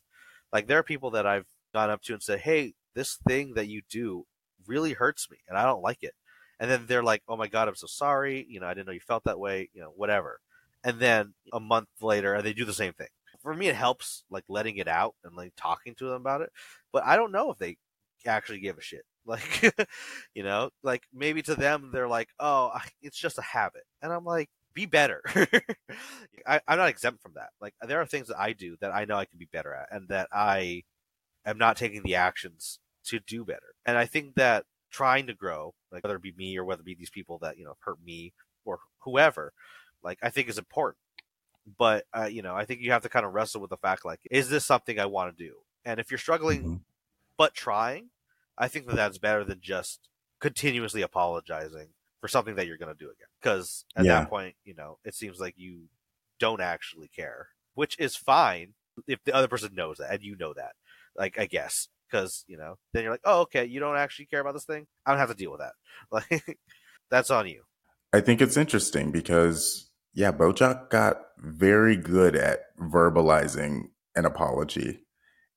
like there are people that I've gone up to and said, Hey, this thing that you do really hurts me and I don't like it. And then they're like, Oh my God, I'm so sorry. You know, I didn't know you felt that way, you know, whatever. And then a month later, they do the same thing. For me, it helps like letting it out and like talking to them about it. But I don't know if they actually give a shit. Like, you know, like maybe to them they're like, oh, it's just a habit, and I'm like, be better. I, I'm not exempt from that. Like, there are things that I do that I know I can be better at, and that I am not taking the actions to do better. And I think that trying to grow, like whether it be me or whether it be these people that you know hurt me or whoever, like I think is important. But uh, you know, I think you have to kind of wrestle with the fact, like, is this something I want to do? And if you're struggling, mm-hmm. but trying, I think that that's better than just continuously apologizing for something that you're going to do again. Because at yeah. that point, you know, it seems like you don't actually care, which is fine if the other person knows that and you know that. Like, I guess because you know, then you're like, oh, okay, you don't actually care about this thing. I don't have to deal with that. Like, that's on you. I think it's interesting because yeah, Bojack got very good at verbalizing an apology,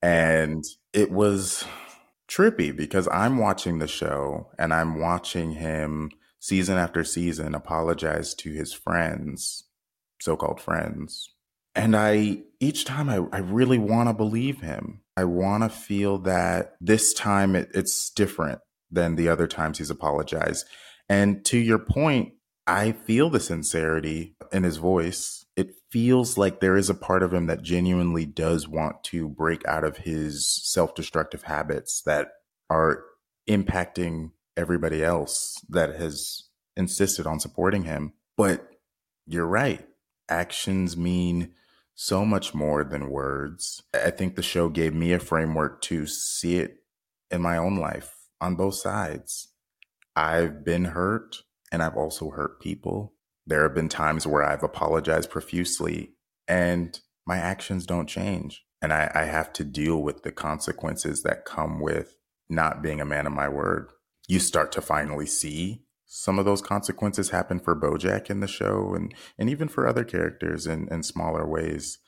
and it was trippy because I'm watching the show and I'm watching him season after season apologize to his friends, so called friends. And I, each time I, I really want to believe him. I want to feel that this time it, it's different than the other times he's apologized. And to your point, I feel the sincerity in his voice. Feels like there is a part of him that genuinely does want to break out of his self destructive habits that are impacting everybody else that has insisted on supporting him. But you're right. Actions mean so much more than words. I think the show gave me a framework to see it in my own life on both sides. I've been hurt and I've also hurt people. There have been times where I've apologized profusely and my actions don't change. and I, I have to deal with the consequences that come with not being a man of my word. You start to finally see some of those consequences happen for Bojack in the show and, and even for other characters in, in smaller ways.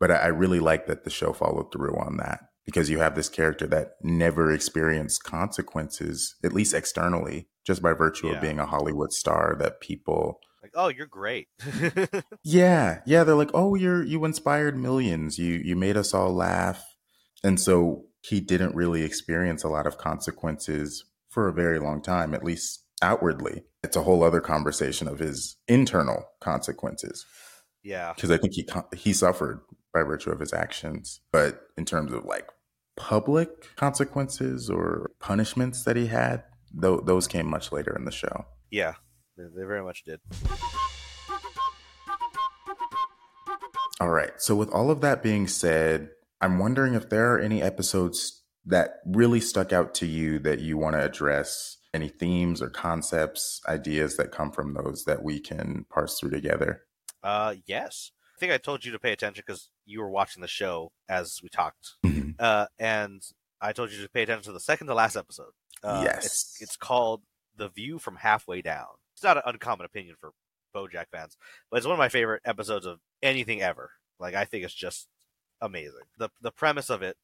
But I, I really like that the show followed through on that because you have this character that never experienced consequences, at least externally, just by virtue Yeah. of being a Hollywood star that people oh, you're great. yeah, yeah, they're like, "Oh, you're you inspired millions. You you made us all laugh." And so he didn't really experience a lot of consequences for a very long time, at least outwardly. It's a whole other conversation of his internal consequences yeah. because I think he he suffered by virtue of his actions, but in terms of like public consequences or punishments that he had, tho- those came much later in the show. Yeah. They, very much did. All right. So, with all of that being said, I'm wondering if there are any episodes that really stuck out to you that you want to address, any themes or concepts, ideas that come from those that we can parse through together. Uh, yes. I think I told you to pay attention because you were watching the show as we talked. Mhm. Uh, and I told you to pay attention to the second to last episode. Uh, Yes. It's, it's called The View from Halfway Down. It's not an uncommon opinion for Bojack fans, but it's one of my favorite episodes of anything ever. Like, I think it's just amazing. The, the premise of it,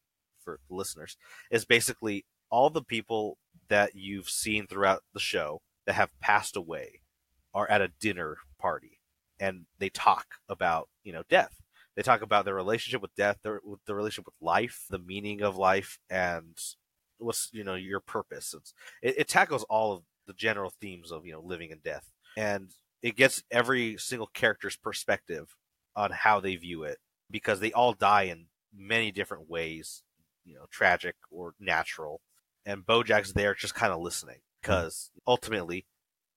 for listeners, is basically all the people that you've seen throughout the show that have passed away are at a dinner party and they talk about you know death they talk about their relationship with death their the relationship with life the meaning of life and what's you know your purpose it, it tackles all of the general themes of you know living and death. And it gets every single character's perspective on how they view it because they all die in many different ways you know tragic or natural. And bojack's there just kind of listening mm-hmm. because ultimately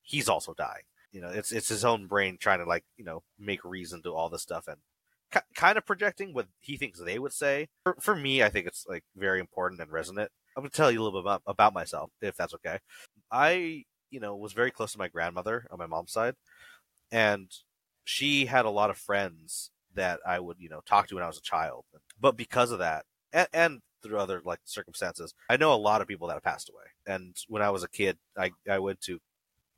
he's also dying. You know it's it's his own brain trying to like you know make reason to all this stuff and ki- kind of projecting what he thinks they would say. For, for me i think it's like very important and resonant. I'm going to tell you a little bit about, about myself if that's okay i you know was very close to my grandmother on my mom's side and she had a lot of friends that i would you know talk to when i was a child but because of that and, and through other like circumstances i know a lot of people that have passed away and when i was a kid i i went to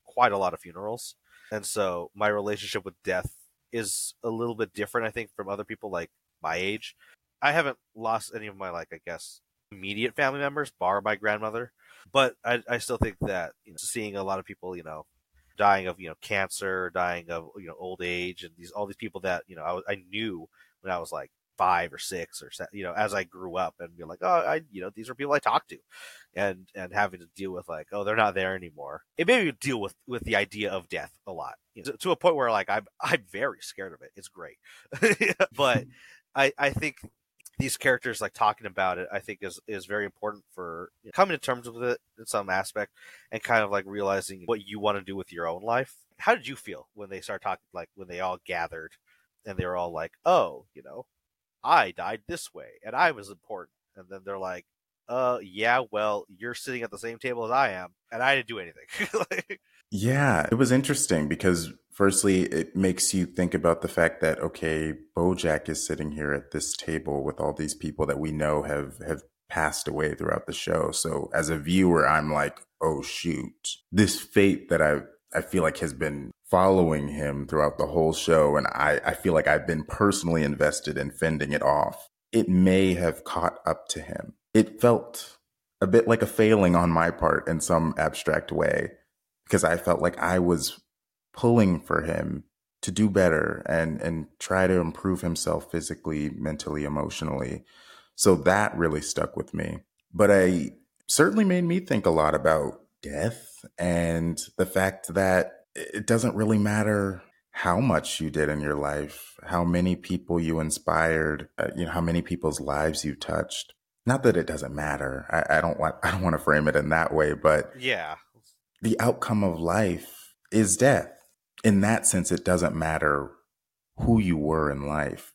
quite a lot of funerals and so my relationship with death is a little bit different i think from other people like my age. I haven't lost any of my like i guess immediate family members bar my grandmother but i, I still think that you know, seeing a lot of people you know dying of you know cancer dying of you know old age and these all these people that you know i, was- I knew when i was like five or six or you know as i grew up and be like oh i you know these are people i talked to and and having to deal with like oh they're not there anymore. It made me deal with with the idea of death a lot you know, to, to a point where like i'm i'm very scared of it. It's great. But i i think these characters like talking about it i think is is very important for you know, coming to terms with it in some aspect and kind of like realizing what you want to do with your own life. How did you feel when they start talking like when they all gathered and they were all like oh you know i died this way and i was important and then they're like uh yeah well you're sitting at the same table as i am and i didn't do anything. Like, Yeah, it was interesting because, firstly, it makes you think about the fact that okay, BoJack is sitting here at this table with all these people that we know have have passed away throughout the show. So, as a viewer, I'm like, oh shoot, this fate that I I feel like has been following him throughout the whole show, and I I feel like I've been personally invested in fending it off. It may have caught up to him. It felt a bit like a failing on my part in some abstract way because I felt like I was pulling for him to do better and and try to improve himself physically, mentally, emotionally. So that really stuck with me. But I certainly made me think a lot about death and the fact that it doesn't really matter how much you did in your life, how many people you inspired, uh, you know, how many people's lives you touched. Not that it doesn't matter. I, I don't want I don't want to frame it in that way, but yeah the outcome of life is death. In that sense, it doesn't matter who you were in life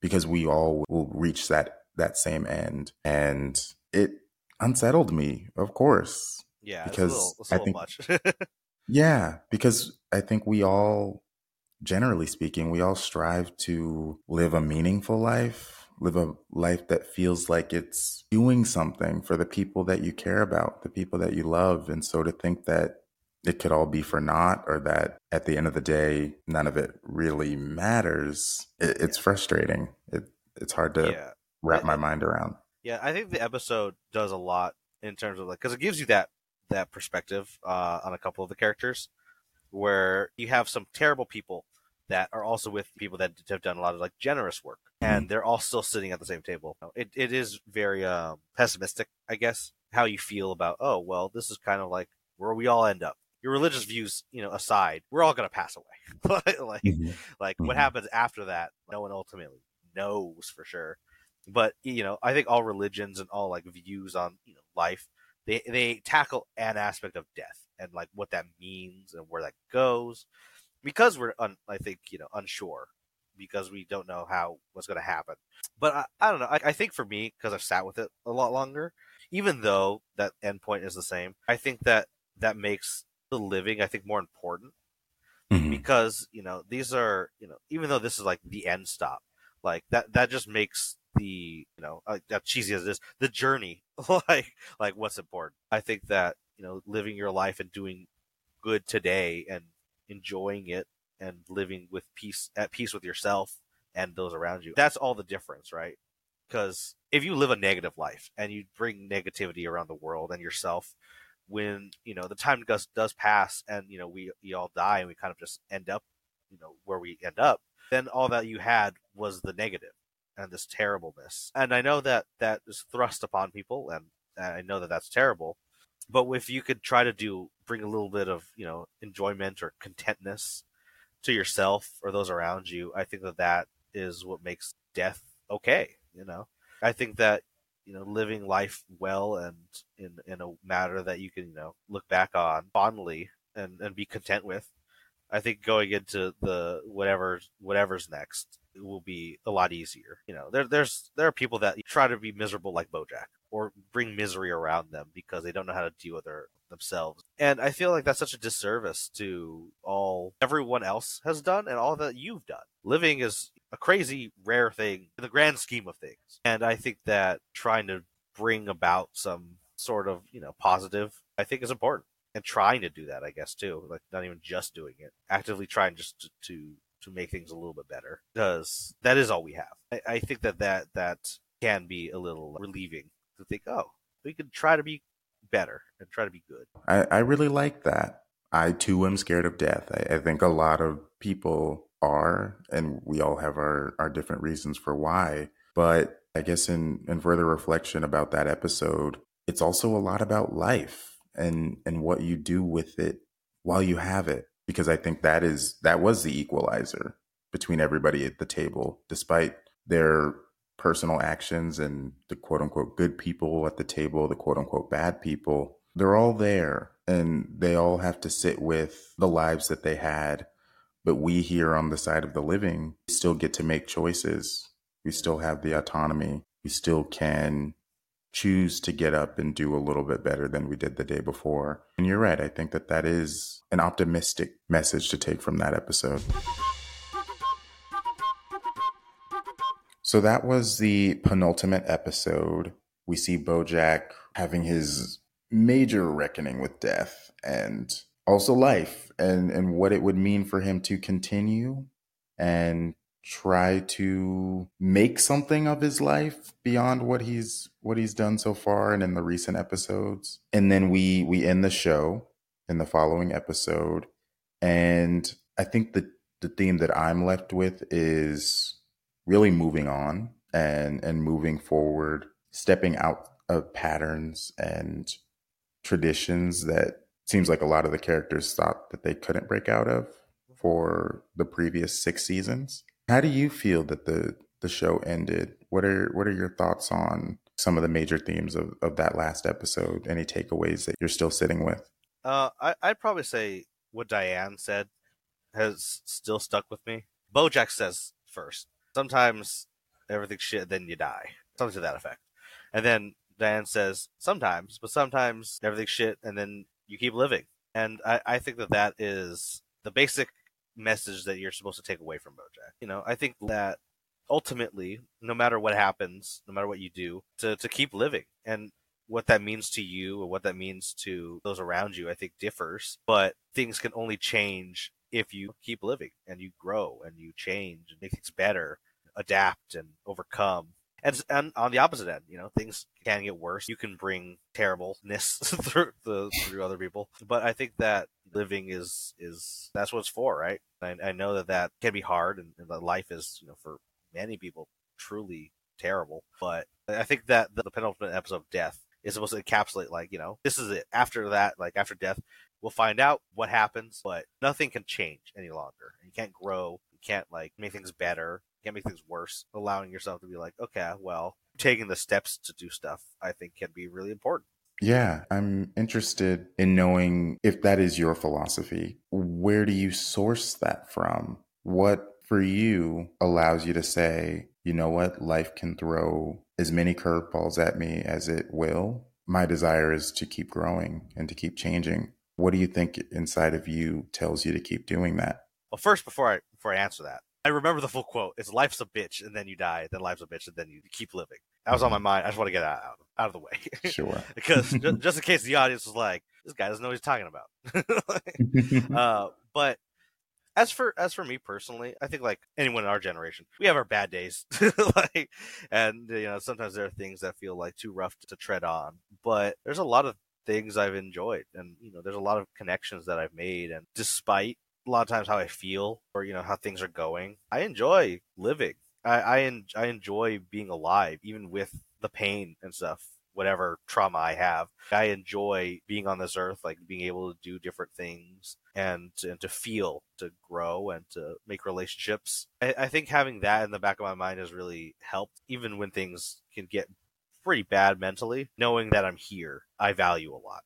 because we all will reach that that same end. And it unsettled me, of course. yeah Because little, I think- Yeah, because I think we all generally speaking, we all strive to live a meaningful life, live a life that feels like it's doing something for the people that you care about, the people that you love. And so to think that it could all be for naught or that at the end of the day, none of it really matters, it, it's frustrating. It, it's hard to yeah. wrap my mind around. Yeah, I think the episode does a lot in terms of like, because it gives you that that perspective uh, on a couple of the characters where you have some terrible people that are also with people that have done a lot of like generous work and mm-hmm. they're all still sitting at the same table it, it is very um, pessimistic i guess how you feel about oh well this is kind of like where we all end up your religious views you know aside we're all going to pass away like mm-hmm. like mm-hmm. what happens after that no one ultimately knows for sure but you know i think all religions and all like views on you know life they they tackle an aspect of death and like what that means and where that goes because we're un, I think you know unsure because we don't know how what's going to happen. But I, I don't know. I, I think for me because I've sat with it a lot longer, even though that endpoint is the same, I think that that makes the living I think more important mm-hmm. because you know these are you know even though this is like the end stop, like that that just makes the you know uh, that cheesy as this the journey like like what's important. I think that you know living your life and doing good today and enjoying it and living with peace at peace with yourself and those around you. That's all the difference, right? Because if you live a negative life and you bring negativity around the world and yourself, when you know the time does does pass and you know we we all die and we kind of just end up, you know, where we end up, then all that you had was the negative and this terribleness. And I know that that is thrust upon people, and I know that that's terrible but if you could try to do bring a little bit of you know enjoyment or contentness to yourself or those around you i think that that is what makes death okay you know? I think that you know living life well and in in a matter that you can you know look back on fondly and and be content with i think going into the whatever whatever's next will be a lot easier you know there there's there are people that try to be miserable like bojack or bring misery around them because they don't know how to deal with their themselves. And I feel like that's such a disservice to all everyone else has done and all that you've done. Living is a crazy rare thing in the grand scheme of things. And I think that trying to bring about some sort of, you know, positive, I think is important. And trying to do that, I guess, too. Like not even just doing it. Actively trying just to, to to make things a little bit better because that is all we have. I, I think that, that that can be a little relieving to think, oh, we could try to be better and try to be good. I, I really like that. I too am scared of death. I, I think a lot of people are, and we all have our, our different reasons for why. But I guess in, in further reflection about that episode, it's also a lot about life and, and what you do with it while you have it. Because I think that is that was the equalizer between everybody at the table, despite their personal actions and the quote unquote good people at the table, the quote unquote bad people, they're all there and they all have to sit with the lives that they had. But we here on the side of the living still get to make choices. We still have the autonomy. We still can choose to get up and do a little bit better than we did the day before. And you're right. I think that that is an optimistic message to take from that episode. So that was the penultimate episode. We see Bojack having his major reckoning with death and also life and, and what it would mean for him to continue and try to make something of his life beyond what he's what he's done so far and in the recent episodes. And then we we end the show in the following episode. And I think the the theme that I'm left with is really moving on and and moving forward, stepping out of patterns and traditions that seems like a lot of the characters thought that they couldn't break out of for the previous six seasons. How do you feel that the the show ended? What are what are your thoughts on some of the major themes of, of that last episode? Any takeaways that you're still sitting with? Uh, I, I'd probably say what Diane said has still stuck with me. Bojack says first sometimes everything's shit, then you die. Something to that effect. And then Diane says, sometimes, but sometimes everything's shit, and then you keep living. And I, I think that that is the basic message that you're supposed to take away from Bojack. You know, I think that ultimately, no matter what happens, no matter what you do, to, to keep living. And what that means to you or what that means to those around you, I think differs. But things can only change if you keep living and you grow and you change and make things better, adapt and overcome. And, and on the opposite end, you know, things can get worse. You can bring terribleness through the, through other people. But I think that living is is that's what it's for, right? I, I know that that can be hard, and, and that life is, you know, for many people truly terrible. But I think that the penultimate episode of Death is supposed to encapsulate like you know this is it after that like after death we'll find out what happens but nothing can change any longer you can't grow you can't like make things better can't make things worse allowing yourself to be like okay well taking the steps to do stuff i think can be really important yeah, I'm interested in knowing if that is your philosophy. Where do you source that from? What for you allows you to say, you know what, life can throw as many curveballs at me as it will. My desire is to keep growing and to keep changing. What do you think inside of you tells you to keep doing that? Well, first, before I before I answer that, I remember the full quote. It's life's a bitch, and then you die. Then life's a bitch, and then you keep living. That was on my mind. I just want to get that out, out of the way. Sure. because just, just, in case the audience was like, this guy doesn't know what he's talking about. like, uh, but as for as for me personally, I think like anyone in our generation, we have our bad days, like, and you know sometimes there are things that feel like too rough to tread on. But there's a lot of things I've enjoyed, and you know there's a lot of connections that I've made, and despite a lot of times how I feel or you know how things are going, I enjoy living. I I, en- I enjoy being alive, even with the pain and stuff whatever trauma I have. I enjoy being on this earth, like being able to do different things and and to feel, to grow, and to make relationships. I, I think having that in the back of my mind has really helped, even when things can get pretty bad mentally. Knowing that I'm here, I value a lot.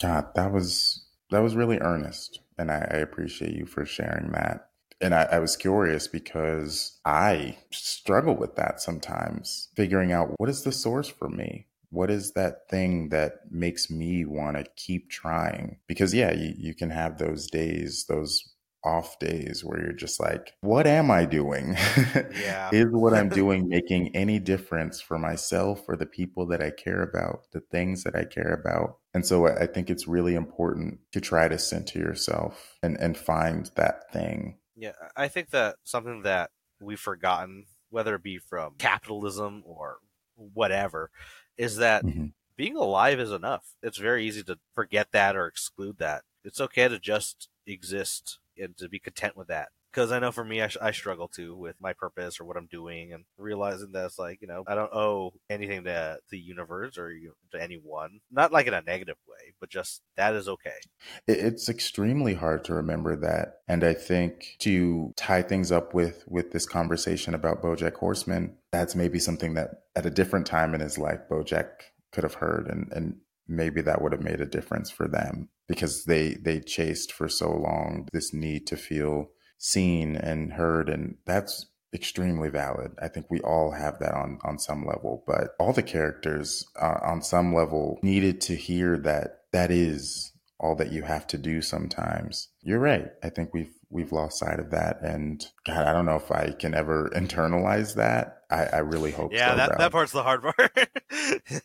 God, that was that was really earnest, and I, I appreciate you for sharing that. And I, I, was curious because I struggle with that sometimes, figuring out what is the source for me what is that thing that makes me want to keep trying? Because, yeah, you, you can have those days, those off days where you're just like, what am I doing? Yeah. is what I'm doing making any difference for myself or the people that I care about, the things that I care about? And so I think it's really important to try to center yourself and, and find that thing. Yeah, I think that something that we've forgotten, whether it be from capitalism or whatever, is that mm-hmm. being alive is enough. It's very easy to forget that or exclude that. It's okay to just exist and to be content with that because I know for me, I, I, struggle too with my purpose or what I'm doing, and realizing that it's like you know I don't owe anything to the universe or to anyone. Not like in a negative way, but just that is okay. It's extremely hard to remember that, and I think to tie things up with with this conversation about BoJack Horseman, that's maybe something that at a different time in his life, BoJack could have heard, and and maybe that would have made a difference for them because they they chased for so long this need to feel seen and heard and that's extremely valid. I think we all have that on on some level but all the characters uh, on some level needed to hear that that is all that you have to do sometimes. You're right. I think we've we've lost sight of that and god i don't know if i can ever internalize that. I, I really hope yeah so, that, that part's the hard part.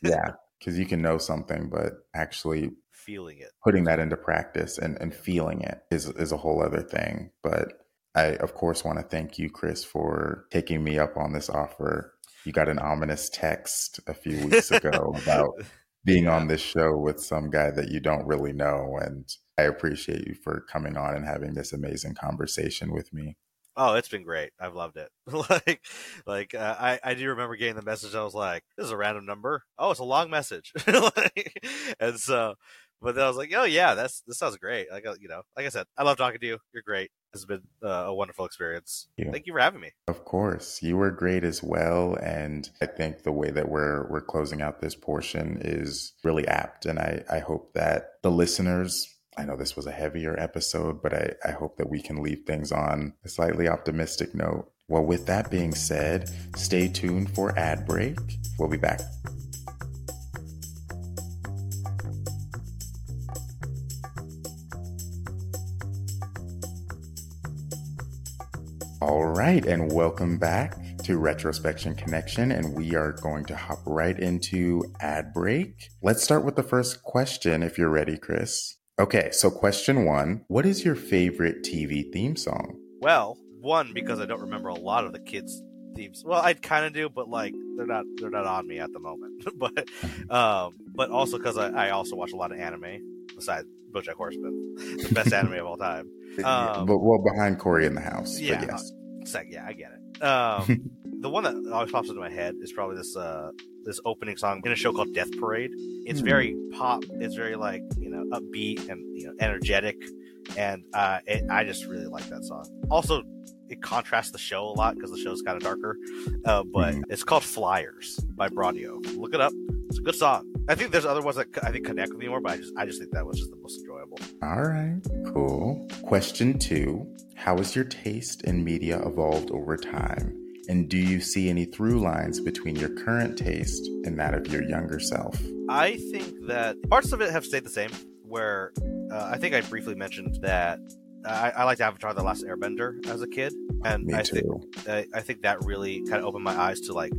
Yeah because you can know something but actually feeling it putting that into practice and, and feeling it is is a whole other thing but I, of course, want to thank you, Chris, for taking me up on this offer. You got an ominous text a few weeks ago about being yeah. on this show with some guy that you don't really know. And I appreciate you for coming on and having this amazing conversation with me. Oh, it's been great. I've loved it. like, like uh, I I do remember getting the message. I was like, "This is a random number. Oh, it's a long message." like, and so, but then I was like, "Oh yeah, that's this sounds great." Like, uh, you know, like I said, I love talking to you. You're great It's been uh, a wonderful experience. Thank you for having me. Of course, you were great as well, and I think the way that we're we're closing out this portion is really apt, and I I hope that the listeners. I know this was a heavier episode, but I, I hope that we can leave things on a slightly optimistic note. Well, with that being said, stay tuned for ad break. We'll be back. All right, and welcome back to Retrospection Connection, and we are going to hop right into ad break. Let's start with the first question if you're ready, Chris. Okay, so question one What is your favorite TV theme song? Well, one because I don't remember a lot of the kids' themes. Well, I kind of do, but like they're not they're not on me at the moment. but um, but also because I, I also watch a lot of anime besides BoJack Horseman, the best anime of all time. Um, but well, behind Cory in the house. Yeah, yes. uh, yeah, I get it. Um, the one that always pops into my head is probably this uh, this opening song in a show called Death Parade. It's hmm. very pop. It's very like you know upbeat and you know energetic, and uh, it, I just really like that song. Also, it contrasts the show a lot because the show's kind of darker. Uh, but mm-hmm. it's called Flyers by BRADIO. Look it up. It's a good song. I think there's other ones that I think connect with me more, but I just I just think that was just the most enjoyable. All right, cool. Question two: How has your taste in media evolved over time? And do you see any through lines between your current taste and that of your younger self? I think that parts of it have stayed the same. Where uh, I think I briefly mentioned that I, I liked Avatar: The Last Airbender as a kid, and Me I too. think I, I think that really kind of opened my eyes to like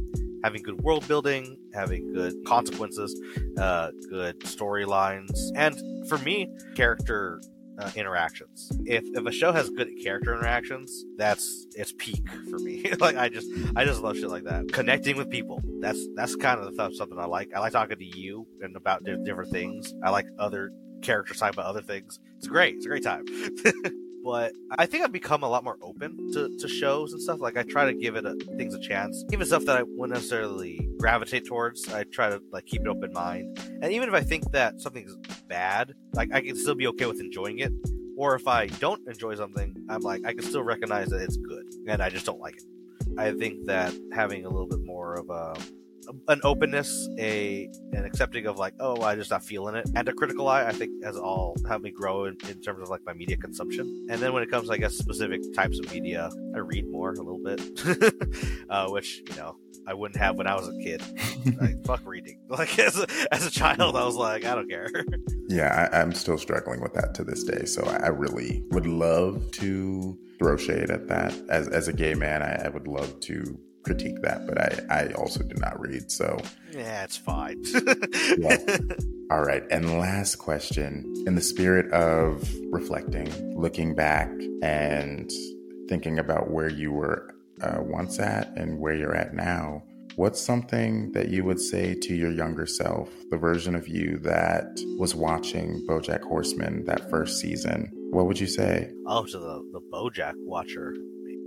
having good world building, having good consequences, uh, good storylines, and for me, character uh, interactions. If if a show has good character interactions, that's it's peak for me. like I just I just love shit like that. Connecting with people. That's that's kind of the stuff something I like. I like talking to you and about different things. I like other characters talking about other things. It's great. It's a great time. but I think I've become a lot more open to, to shows and stuff. Like I try to give it a, things a chance, even stuff that I wouldn't necessarily gravitate towards. I try to like keep an open mind, and even if I think that something's bad, like I can still be okay with enjoying it. Or if I don't enjoy something, I'm like I can still recognize that it's good, and I just don't like it. I think that having a little bit more of a an openness, a an accepting of like, oh, I just not feeling it, and a critical eye. I think has all helped me grow in, in terms of like my media consumption. And then when it comes, I guess, specific types of media, I read more a little bit, uh, which you know I wouldn't have when I was a kid. like, fuck reading. Like as a, as a child, I was like, I don't care. Yeah, I, am still struggling with that to this day. So I really would love to throw shade at that. As as a gay man, I, I would love to critique that, but I, I also do not read. So yeah, it's fine. yeah. All right. And last question in the spirit of reflecting, looking back and thinking about where you were uh, once at and where you're at now, what's something that you would say to your younger self, the version of you that was watching BoJack Horseman that first season? What would you say? Oh, to the, the BoJack watcher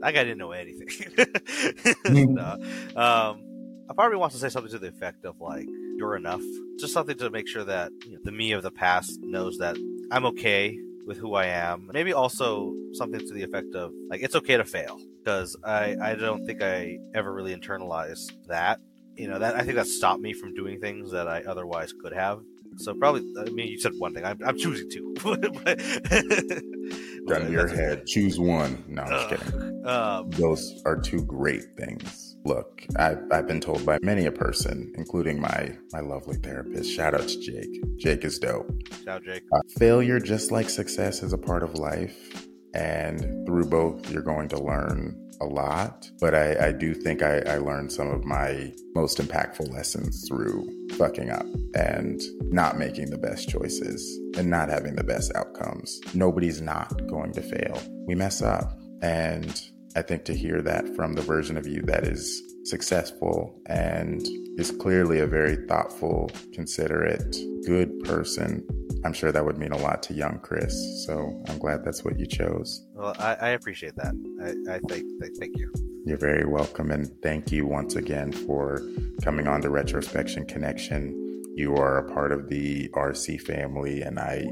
that guy didn't know anything. Mm-hmm. no. Um, I probably want to say something to the effect of like, "You're enough." Just something to make sure that you know, the me of the past knows that I'm okay with who I am. Maybe also something to the effect of like, "It's okay to fail," because I I don't think I ever really internalized that. You know that I think that stopped me from doing things that I otherwise could have. So probably, I mean, you said one thing. I'm, I'm choosing two. Gun to your head. Choose one. No, I'm just kidding. Um, Those are two great things. Look, I've, I've been told by many a person, including my my lovely therapist. Shout out to Jake. Jake is dope. Shout out, Jake. Uh, failure, just like success, is a part of life, and through both, you're going to learn a lot, but I, I do think I, I, learned some of my most impactful lessons through fucking up and not making the best choices and not having the best outcomes. Nobody's not going to fail. We mess up. And I think to hear that from the version of you that is successful and is clearly a very thoughtful, considerate, good person I'm sure that would mean a lot to young Chris. So I'm glad that's what you chose. Well, I, I appreciate that. I, I thank, thank you. You're very welcome. And thank you once again for coming on to Retrospection Connection. You are a part of the RC family, and I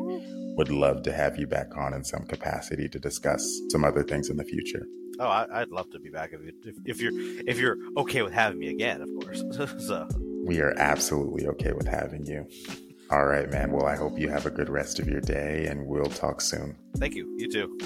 would love to have you back on in some capacity to discuss some other things in the future. Oh, I, would love to be back if, if you're if you're okay with having me again, of course. so we are absolutely okay with having you. All right, man. Well, I hope you have a good rest of your day and we'll talk soon. Thank you. You too.